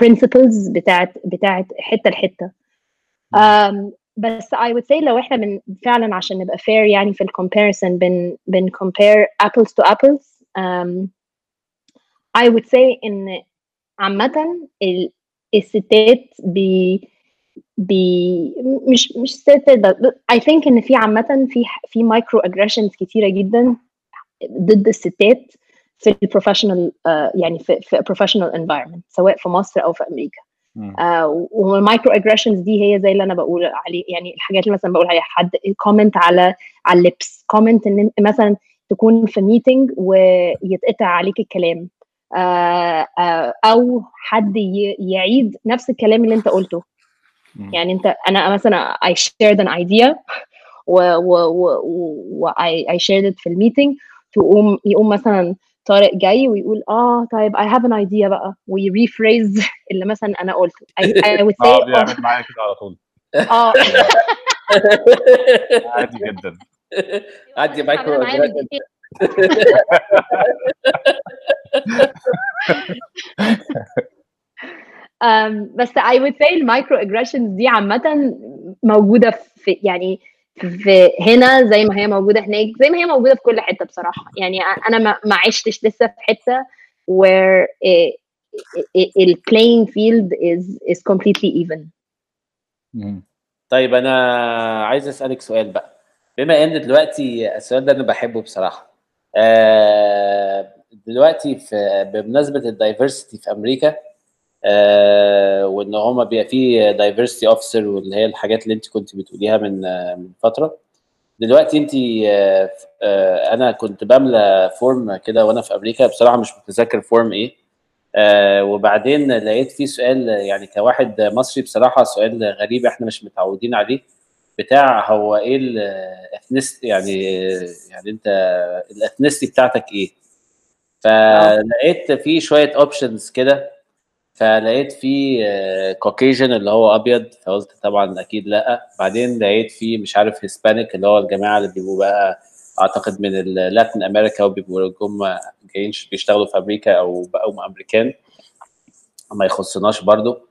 principles بتاعت بتاعت حتة لحتة. بس I would say لو إحنا من فعلا عشان نبقى fair يعني في ال comparison بن بن compare apples to apples um, I would say إن عامة ال- الستات بي بي مش مش ستات بس I think إن في عامة في في microaggressions كتيرة جدا ضد الستات. في ال professional يعني في في professional environment سواء في مصر أو في أمريكا. آه وال microaggressions دي هي زي اللي أنا بقول عليه يعني الحاجات اللي مثلا بقول عليها. حد comment على على اللبس comment إن مثلا تكون في meeting ويتقطع عليك الكلام. آه آه أو حد يعيد نفس الكلام اللي أنت قلته. يعني أنت أنا مثلا I shared an idea و و و, و I, I shared it في ال meeting تقوم يقوم مثلا طارق جاي ويقول آه طيب I have an idea بقى وي rephrase <laughs> اللي مثلا أنا قلته. I, I <laughs> would say آه بيعمل <laughs> معايا كده على طول. آه. عادي جدا. عندي مايكرو بس I would say ال microaggressions دي عامة موجودة في يعني في هنا زي ما هي موجودة هناك زي ما هي موجودة في كل حتة بصراحة. يعني أنا ما عشتش لسه في حتة where ال playing field is is completely even. طيب أنا عايز أسألك سؤال بقى. بما إن دلوقتي السؤال ده أنا بحبه بصراحة آه، دلوقتي في بمناسبة الدايفرسيتي في أمريكا آه، وإن هما بيبقى فيه diversity officer واللي هي الحاجات اللي أنت كنت بتقوليها من آه، من فترة. دلوقتي أنت آه، أنا كنت بملى form كده وأنا في أمريكا. بصراحة مش متذكر form إيه. وبعدين لقيت فيه سؤال يعني كواحد مصري بصراحة سؤال غريب إحنا مش متعودين عليه. بتاع هو إيه ال ethnic يعني يعني أنت ال ethnicity بتاعتك إيه؟ فلقيت فيه شوية options كده. فلقيت فيه Caucasian اللي هو أبيض فقلت طبعا أكيد لأ. بعدين لقيت فيه مش عارف Hispanic اللي هو الجماعة اللي بيبقوا بقى أعتقد من ال Latin America وبيبقوا هم جايين بيشتغلوا في أمريكا أو بقوا أمريكان. ما يخصناش برضو.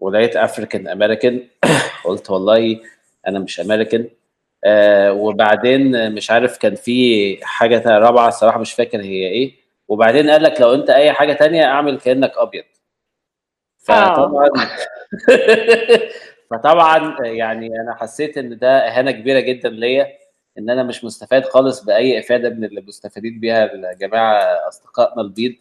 ولقيت African American <coughs> قلت والله أنا مش امريكان آه وبعدين مش عارف كان في حاجة رابعة الصراحة مش فاكر هي إيه. وبعدين قال لك لو أنت أي حاجة تانية أعمل كأنك أبيض. فطبعا <laughs> فطبعا يعني أنا حسيت إن ده إهانة كبيرة جدا ليا إن أنا مش مستفاد خالص بأي إفادة من اللي مستفيدين بيها الجماعة أصدقائنا البيض.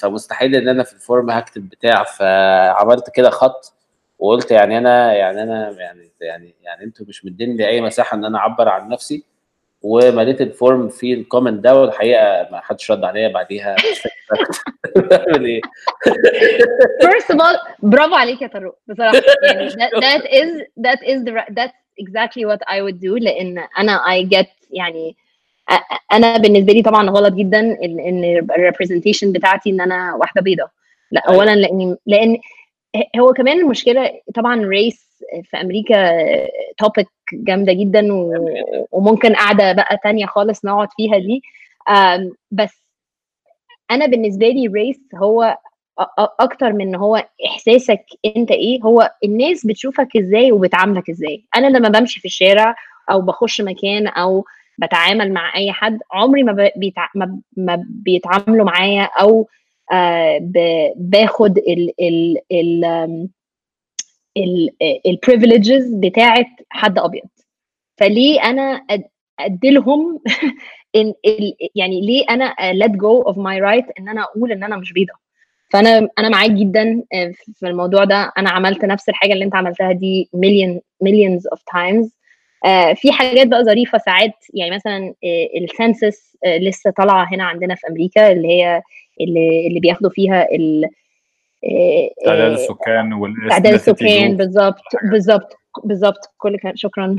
فمستحيل إن أنا في الفورم هكتب بتاع. فعملت كده خط وقلت يعني أنا يعني أنا يعني يعني يعني أنتوا مش مدين لي أي مساحة إن أنا أعبر عن نفسي. ومليت ال form في ال comment ده والحقيقة ما حدش رد عليا بعديها. بعمل <laughs> إيه First of all برافو عليك يا طارق. بصراحة. يعني is that is the that's exactly what I would do. لأن أنا I get يعني أنا بالنسبة لي طبعا غلط جدا إن إن ال representation بتاعتي إن أنا واحدة بيضاء لا اولا لأني لأن هو كمان المشكلة طبعا race في أمريكا توبيك جامدة جدا وممكن قاعدة بقى تانية خالص نقعد فيها دي. بس أنا بالنسبة لي ريس هو أكتر من هو إحساسك أنت إيه هو الناس بتشوفك إزاي وبتعاملك إزاي. أنا لما بمشي في الشارع أو بخش مكان أو بتعامل مع أي حد عمري ما بيتع... ما, ما بيتعاملوا معايا أو آه ب... باخد ال ال ال البريفليجز بتاعت حد أبيض. فليه أنا أديلهم <laughs> إن. يعني ليه أنا let go of my right إن أنا أقول إن أنا مش بيضة. فأنا أنا معاك جدا في الموضوع ده. أنا عملت نفس الحاجة اللي أنت عملتها دي مليون of times. آه في حاجات بقى ظريفة ساعات. يعني مثلا آه السنسس آه لسه طالعة هنا عندنا في أمريكا اللي هي اللي اللي بياخدوا فيها ال تعداد السكان والاسم تعداد السكان بالظبط بالظبط بالظبط. كل شكرا.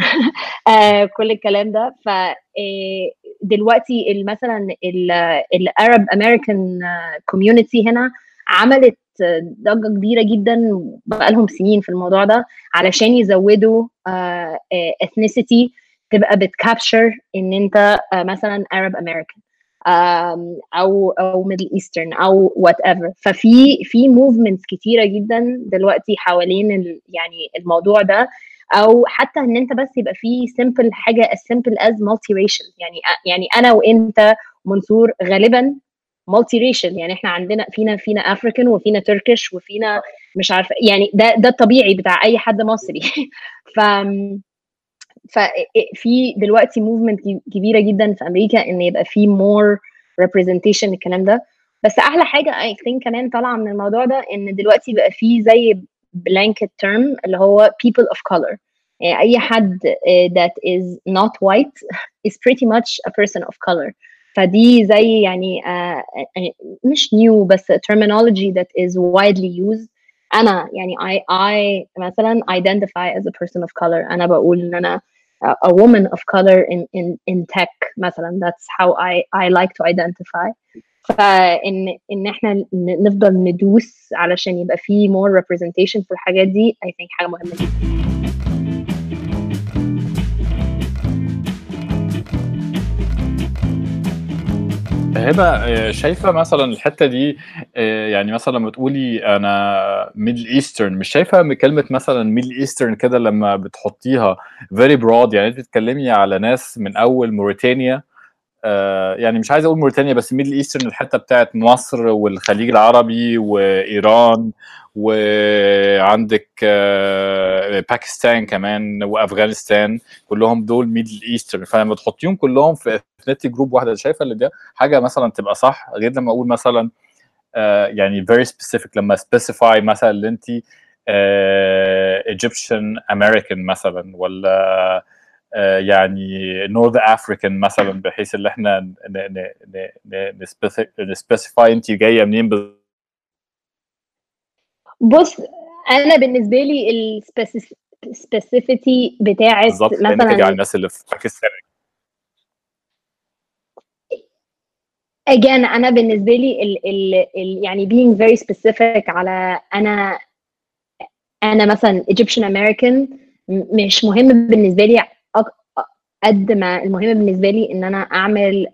<laughs> كل الكلام ده. ف دلوقتي مثلا ال Arab American community هنا عملت ضجة كبيرة جدا بقالهم سنين في الموضوع ده علشان يزودوا ethnicity تبقى بت capture إن أنت مثلا Arab American أو أو Middle Eastern أو whatever ففي في movements كتيرة جدا دلوقتي حوالين يعني الموضوع ده أو حتى إن أنت بس يبقى في simple حاجة as simple as multiracial. يعني يعني أنا وأنت منصور غالبا multiracial يعني إحنا عندنا فينا فينا African وفينا Turkish وفينا مش عارفة يعني ده ده الطبيعي بتاع أي حد مصري. <laughs> ف ففي دلوقتي movement كبيرة جدا في أمريكا إن يبقى في مور representation الكلام ده. بس أحلى حاجة اي ثينك كمان طالعة من الموضوع ده إن دلوقتي بقى في زي blanket term اللي هو people of color. يعني أي حد that is not white <laughs> is pretty much a person of color. فدي زي يعني uh, مش new بس terminology that is widely used. أنا يعني I I مثلا identify as a person of color. أنا بقول إن أنا a woman of color in in in tech مثلا that's how I I like to identify فان ان إحنا نفضل ندوس علشان يبقى في more representation في الحاجات دي I think حاجة مهمه جدا هبة شايفة مثلا الحتة دي يعني مثلا لما تقولي أنا Middle Eastern مش شايفة كلمة مثلا Middle Eastern كده لما بتحطيها very broad يعني أنت بتتكلمي على ناس من أول موريتانيا يعني مش عايز أقول موريتانيا بس Middle Eastern الحتة بتاعت مصر والخليج العربي وإيران وعندك باكستان كمان وأفغانستان كلهم دول Middle Eastern. فلما تحطيهم كلهم في ethnicity group واحدة شايفة اللي ده حاجة مثلا تبقى صح؟ غير لما أقول مثلا يعني very specific لما specify مثلا اللي أنت Egyptian American مثلا ولا يعني North African مثلا بحيث إن إحنا ن specify انت جاية منين بص أنا بالنسبة لي ال specificity بتاعت مثلا بالظبط على الناس اللي في باكستان. Again أنا بالنسبة لي ال ال ال يعني being very specific على أنا أنا مثلا Egyptian American مش مهم بالنسبة لي قد ما المهم بالنسبة لي ان أنا اعمل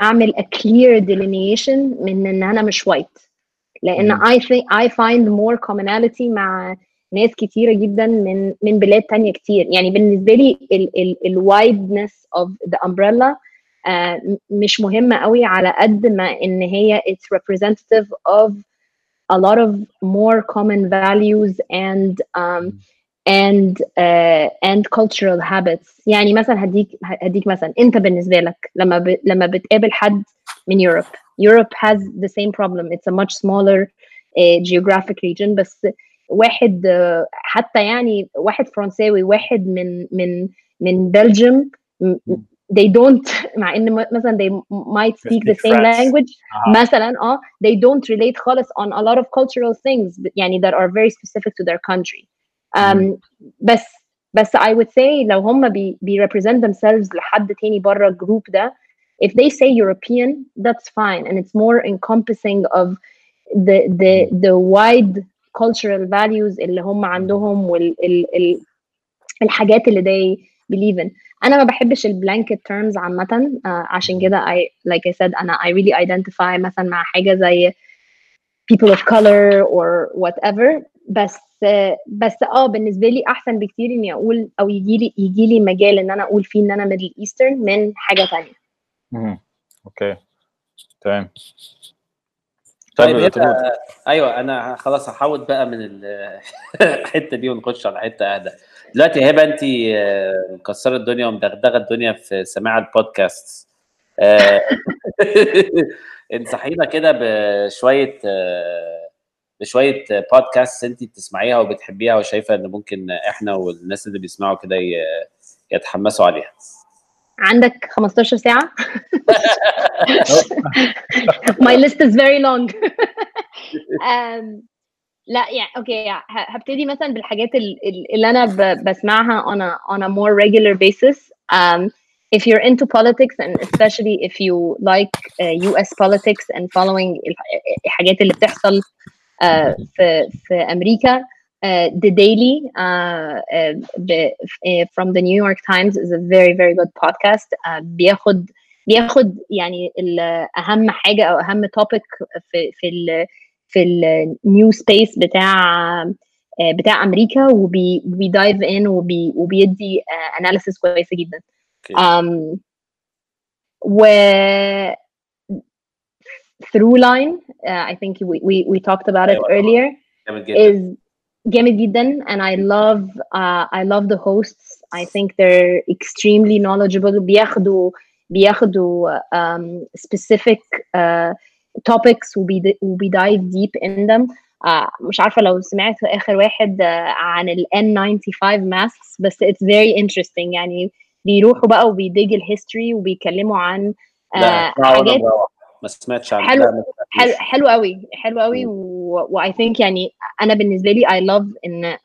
اعمل a clear delineation من ان أنا مش white لأن I think I find more commonality مع ناس كتيرة جدا من من بلاد تانية كتير يعني بالنسبة لي ال ال ال wideness of the umbrella uh, مش مهمة قوي على قد ما ان هي it's representative of a lot of more common values and um, and uh, and cultural habits يعني مثلا هديك هديك مثلا انت بالنسبه لك لما ب... لما بتقابل حد من يوروب Europe has the same problem it's a much smaller uh, geographic region بس واحد uh, حتى يعني واحد فرنساوي واحد من من من بلجيوم they don't مع ان مثلا they might speak the same language uh-huh. مثلا اه they don't relate خالص on a lot of cultural things يعني that are very specific to their country um, بس بس I would say لو هم بي, بي represent themselves لحد تاني بره الجروب ده if they say European that's fine and it's more encompassing of the the the wide cultural values اللي هم عندهم وال ال, ال, الحاجات اللي they believe in انا ما بحبش البلانكت terms عامه uh, عشان كده I like I said انا I really identify مثلا مع حاجه زي people of color or whatever بس بس آه بالنسبة لي أحسن بكتير إني أقول أو يجي لي يجي لي مجال إن أنا أقول فيه إن أنا Middle Eastern من حاجة ثانية امم okay. تمام. طيب أيوه أنا خلاص هحاول بقى من <laughs> الحتة دي ونخش على حتة أهدى. دلوقتي هبة أنت مكسرة الدنيا ومدغدغة الدنيا في سماع البودكاست. <laughs> انصحينا كده بشوية بشوية بودكاست انت بتسمعيها وبتحبيها وشايفة ان ممكن إحنا والناس اللي بيسمعوا كده يتحمسوا عليها. عندك 15 ساعة؟ <laughs> My list is very long. um, لا يعني أوكي هبتدي مثلا بالحاجات اللي أنا بسمعها on a, on a more regular basis. um, if you're into politics and especially if you like uh, US politics and following ال- الحاجات اللي بتحصل في في أمريكا. uh, The Daily uh, uh, ب- uh, from the New York Times is a very very good podcast. بياخد بياخد يعني أهم حاجة أو أهم topic في في ال في ال news space بتاع آه، بتاع أمريكا وبي وبي dive in وبي وبيدي analysis كويسة جدا. okay um, و through line uh, I think we, we we talked about it أيوة. earlier جامد جدا is جامد جدا and I love uh, I love the hosts I think they're extremely knowledgeable بياخدوا بياخدوا um, specific uh, topics وبي وبي dive deep in them uh, مش عارفة لو سمعت آخر واحد uh, عن ال N95 masks بس it's very interesting يعني بيروحوا بقى وبيديج الهيستوري وبيتكلموا عن uh, لا اسمعوا وأنا حاجات مروح. ما سمعتش عنه. حلو. حلو. حلو قوي حلو قوي. و I think يعني أنا بالنسبة لي I love إن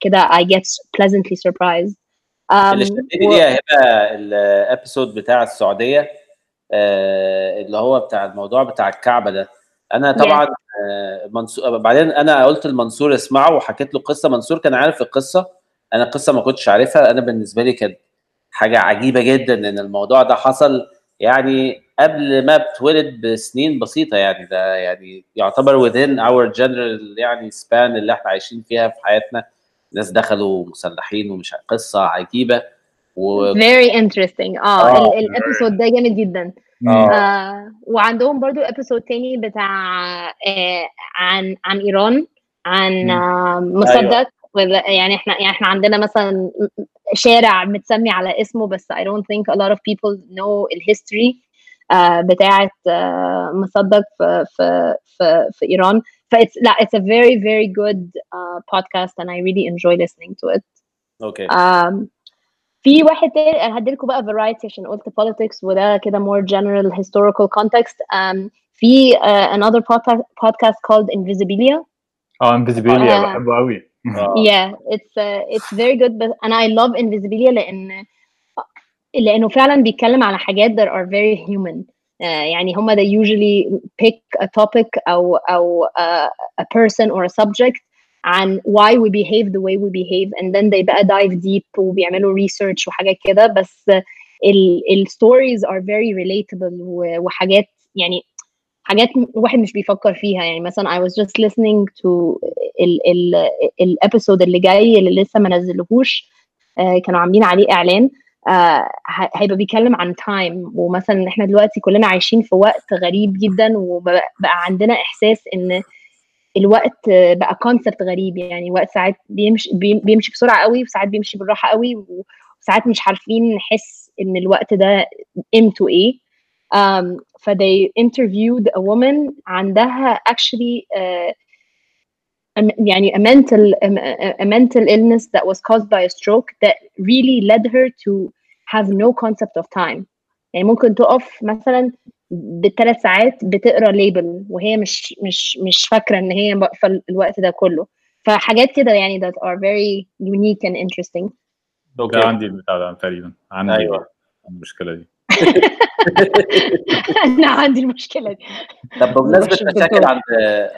كده I get pleasantly surprised. Um, اللي شدني و- دي هيبقى ال episode بتاع السعودية آه، اللي هو بتاع الموضوع بتاع الكعبة ده. أنا طبعا آه، منصور بعدين أنا قلت لمنصور اسمعه وحكيت له قصة. منصور كان عارف القصة أنا القصة ما كنتش عارفها. أنا بالنسبة لي كانت حاجة عجيبة جدا إن الموضوع ده حصل. يعني قبل ما بتولد بسنين بسيطة يعني ده يعني يعتبر within our general يعني span اللي إحنا عايشين فيها في حياتنا. ناس دخلوا مسلحين ومش قصة عجيبة. و very interesting. آه آه. ال- ال episode ده جامد جدا. آه. آه وعندهم برضو episode تاني بتاع آه عن عن إيران عن. آه مصدق. ولا- يعني إحنا يعني إحنا عندنا مثلا شارع متسمي على اسمه بس I don't think a lot of people know ال history آه بتاعت آه مصدق في في في, في ايران ف it's لا it's a very very good uh, podcast and I really enjoy listening to it اوكي um, في واحد تاني انا هديلكوا بقى variety عشان قلت politics وده كده more general historical context um, في uh, another podca- podcast called Invisibilia اه انفيزيبيليا آه. بحبه قوي آه. yeah it's uh, it's very good but and I love Invisibilia لأن لأنه فعلا بيتكلم على حاجات that are very human. uh, يعني هما they usually pick a topic أو أو uh, a person or a subject عن why we behave the way we behave and then they بقى dive deep وبيعملوا research وحاجات كده. بس ال, ال stories are very relatable و- وحاجات يعني حاجات الواحد مش بيفكر فيها. يعني مثلا I was just listening to ال ال ال episode اللي جاي اللي لسه ما نزلهوش. آه، كانوا عاملين عليه إعلان. آه، هيبقى بيتكلم عن time ومثلا إحنا دلوقتي كلنا عايشين في وقت غريب جدا وبقى بقى عندنا إحساس إن الوقت بقى كونسبت غريب. يعني وقت ساعات بيمشي بيم- بيمشي بسرعة قوي وساعات بيمشي بالراحة قوي وساعات مش عارفين نحس إن الوقت ده قيمته إيه. um, ف they interviewed a woman عندها actually uh, يعني a mental a, a mental illness that was caused by a stroke that really led her to have no concept of time. يعني ممكن تقف مثلا بالثلاث ساعات بتقرأ label وهي مش مش مش فاكرة إن هي واقفة الوقت ده كله. فحاجات كده يعني that are very unique and interesting. okay. عندي البتاع ده تقريبا. عندي أيوة. المشكلة دي. <laughs> أنا عندي المشكلة دي. طب بمناسبة مش مشاكل. عند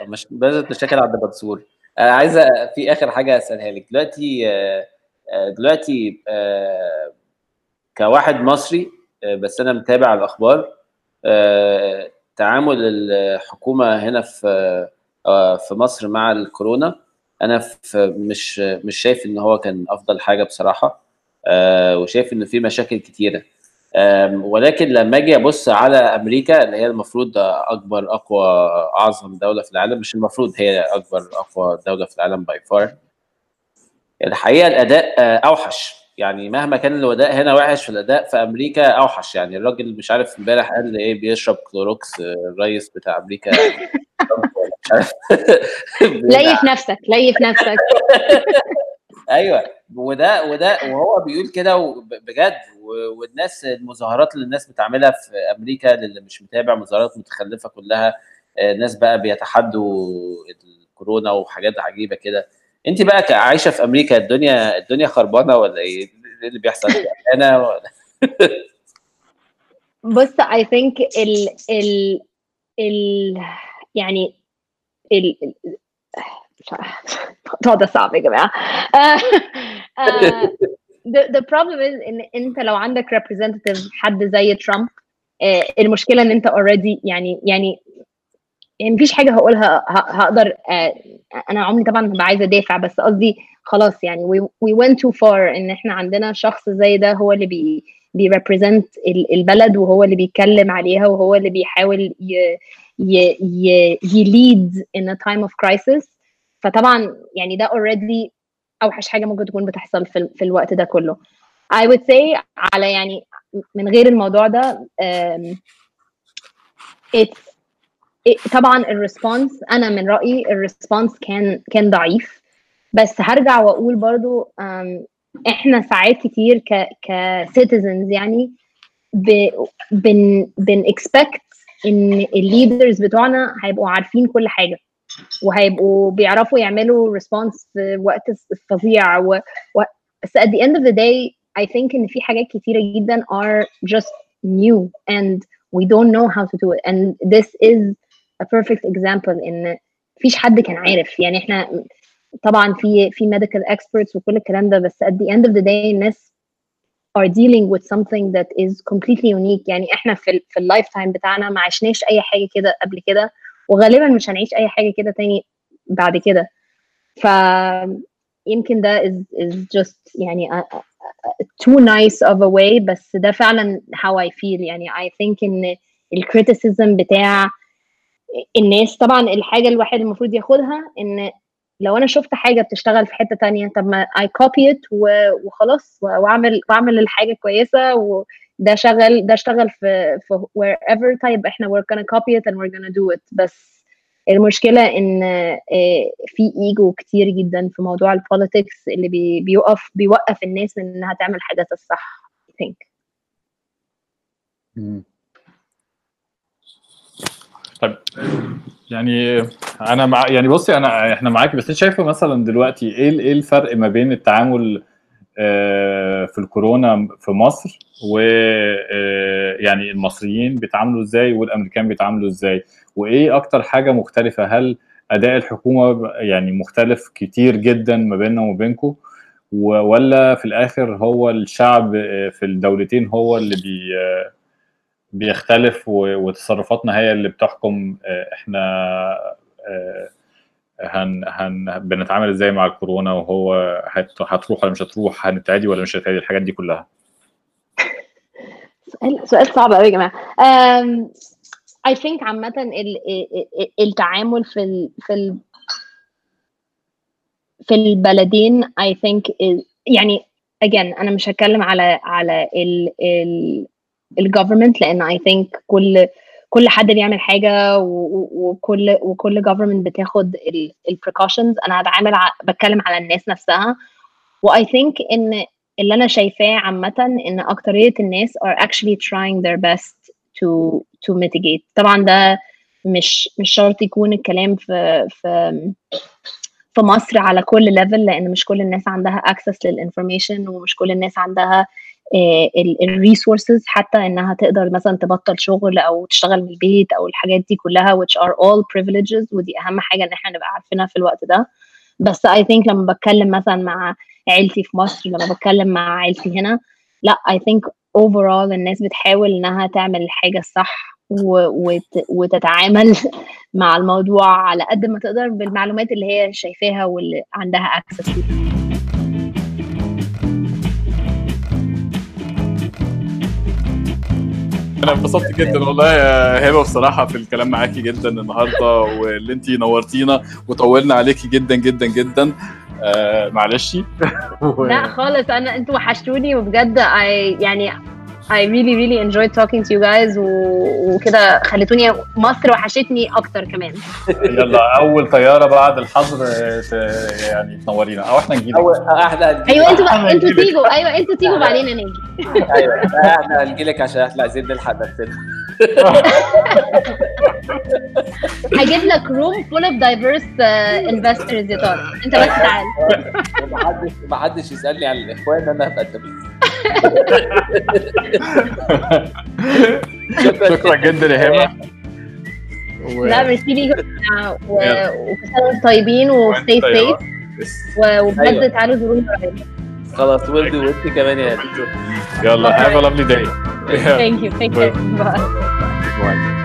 مش بمناسبة مشاكل عند منصور أنا عايزه في آخر حاجة أسألها لك. دلوقتي آه، آه، دلوقتي آه، كواحد مصري آه، بس أنا متابع الأخبار آه، تعامل الحكومة هنا في آه، في مصر مع الكورونا أنا في مش مش شايف إن هو كان أفضل حاجة بصراحة آه، وشايف إن في مشاكل كتيرة. ولكن لما أجي أبص على أمريكا اللي هي المفروض أكبر أقوى أعظم دولة في العالم مش المفروض هي أكبر أقوى دولة في العالم باي فار الحقيقة الأداء آه، أوحش. يعني مهما كان الاداء هنا وحش في الأداء في أمريكا أوحش. يعني الراجل مش عارف امبارح قال إيه بيشرب كلوروكس آه، الرئيس بتاع أمريكا. <laughs> ليف نفسك ليف نفسك. <laughs> أيوه وده وده وهو بيقول كده بجد والناس المظاهرات اللي الناس بتعملها في أمريكا للي مش متابع مظاهرات متخلفة كلها آه، ناس بقى بيتحدوا الكورونا وحاجات عجيبة كده أنت بقى عايشة في أمريكا الدنيا الدنيا خربانة ولا إيه؟ إيه اللي بيحصل؟ أنا ولا <laughs> بص I think ال ال ال يعني ال الموضوع ده صعب يا جماعة. آه، آه، <laughs> the, the problem is إن أنت لو عندك representative حد زي ترامب آه، المشكلة إن أنت already يعني يعني يعني مفيش حاجة هقولها هقدر أنا عمري طبعا هبقى عايزة أدافع بس قصدي خلاص يعني we, we went too far إن إحنا عندنا شخص زي ده هو اللي بي بي represent البلد وهو اللي بيتكلم عليها وهو اللي بيحاول ي ي ي ي lead in a time of crisis. فطبعا يعني ده already أوحش حاجة ممكن تكون بتحصل في, في الوقت ده كله. I would say على يعني من غير الموضوع ده um, it's it- طبعا ال response أنا من رأيي ال response كان كان ضعيف. بس هرجع وأقول برضو um, إحنا ساعات كتير ك ك citizens يعني ب بن بن expect ان ال leaders بتوعنا هيبقوا عارفين كل حاجة. وهيبقوا بيعرفوا يعملوا response في وقت فظيع و... و... بس at the end of the day I think إن في حاجات كتيرة جدا are just new and we don't know how to do it. And this is a perfect example إن مفيش حد كان عارف. يعني إحنا طبعا في في medical experts وكل الكلام ده بس at the end of the day الناس are dealing with something that is completely unique. يعني إحنا في في ال lifetime بتاعنا ما عشناش أي حاجة كده قبل كده. وغالبا مش هنعيش أي حاجة كده تاني بعد كده. ف يمكن ده is, is just يعني a too nice of a way بس ده فعلا how I feel. يعني I think إن ال criticism بتاع الناس طبعا الحاجة الواحد المفروض ياخدها إن لو أنا شفت حاجة بتشتغل في حتة تانية طب ما I copy it وخلاص وأعمل وأعمل الحاجة كويسة وده شغل ده اشتغل في في wherever طيب إحنا we're gonna copy it and we're gonna do it. بس المشكلة إن آه، في ايجو كتير جدا في موضوع ال politics اللي بي بيوقف بيوقف الناس من إنها تعمل الحاجات الصح I think. طيب يعني أنا مع يعني بصي أنا إحنا معاكي بس أنت شايفة مثلا دلوقتي إيه إيه الفرق ما بين التعامل في الكورونا في مصر و آه، المصريين بيتعاملوا إزاي والأمريكان بيتعاملوا إزاي؟ وإيه أكتر حاجة مختلفة؟ هل أداء الحكومة يعني مختلف كتير جدا ما بيننا وما بينكم ولا في الآخر هو الشعب آه، في الدولتين هو اللي بي آه، بيختلف وتصرفاتنا هي اللي بتحكم آه، إحنا آه، هن هن بنتعامل إزاي مع الكورونا وهو هت- هتروح ولا مش هتروح هنتعدي ولا مش هنتعدي الحاجات دي كلها. سؤال سؤال صعب قوي يا جماعة. ال- ال- ال- التعامل في ال في ال في البلدين think is يعني again أنا مش هتكلم على على ال ال الجفرمنت لأن I think كل كل حد بيعمل و- وكل وكل government بتاخد ال ال precautions. أنا هتعامل بتكلم على الناس نفسها. و I think إن اللي أنا شايفاه عامة إن أكترية الناس are actually trying their best to to mitigate. طبعا ده مش مش شرط يكون الكلام في في في مصر على كل level لأن مش كل الناس عندها access لل information ومش كل الناس عندها ال resources حتى إنها تقدر مثلا تبطل شغل أو تشتغل من البيت أو الحاجات دي كلها which are all privileges ودي أهم حاجة إن إحنا نبقى عارفينها في الوقت ده. بس I think لما بتكلم مثلا مع عيلتي في مصر لما بتكلم مع عيلتي هنا لا I think overall الناس بتحاول إنها تعمل الحاجة الصح وتتعامل <laughs> مع الموضوع على قد ما تقدر بالمعلومات اللي هي شايفاها واللي عندها access ليها أنا انبسطت جدا والله يا هبة بصراحة في الكلام معاكي جدا النهارده واللي انت نورتينا وطولنا عليكي جدا جدا جدا. آه معلش. لا خالص أنا أنتوا وحشتوني وبجد يعني I really really enjoyed talking to you guys و- وكده خليتوني مصر وحشتني أكتر كمان. يلا أول طيارة بعد الحظر آه، يعني تنورينا. أو إحنا نجيلك اول إحنا هنجيلك أيوه أنتوا بقى أنتوا. تيجوا. أيوه أنتوا تيجوا بعدين نيجي أيوه إحنا هنجيلك عشان إحنا عايزين نلحق نفسنا. هجيب لك room full of diverse uh, investors يا ترى انت بس تعال ومحدش محدش يسألني عن الإخوان أنا هبقى الدبيس <laughs> شكرا جدا يا هبة و- لا ميرسي ليكم يلا. وكل سنه وأنتم طيبين و stay. safe. وبجد أيوة. تعالوا زورونا قريب خلاص ولدي وانت كمان يا يلا have a lovely day. thank you thank you bye.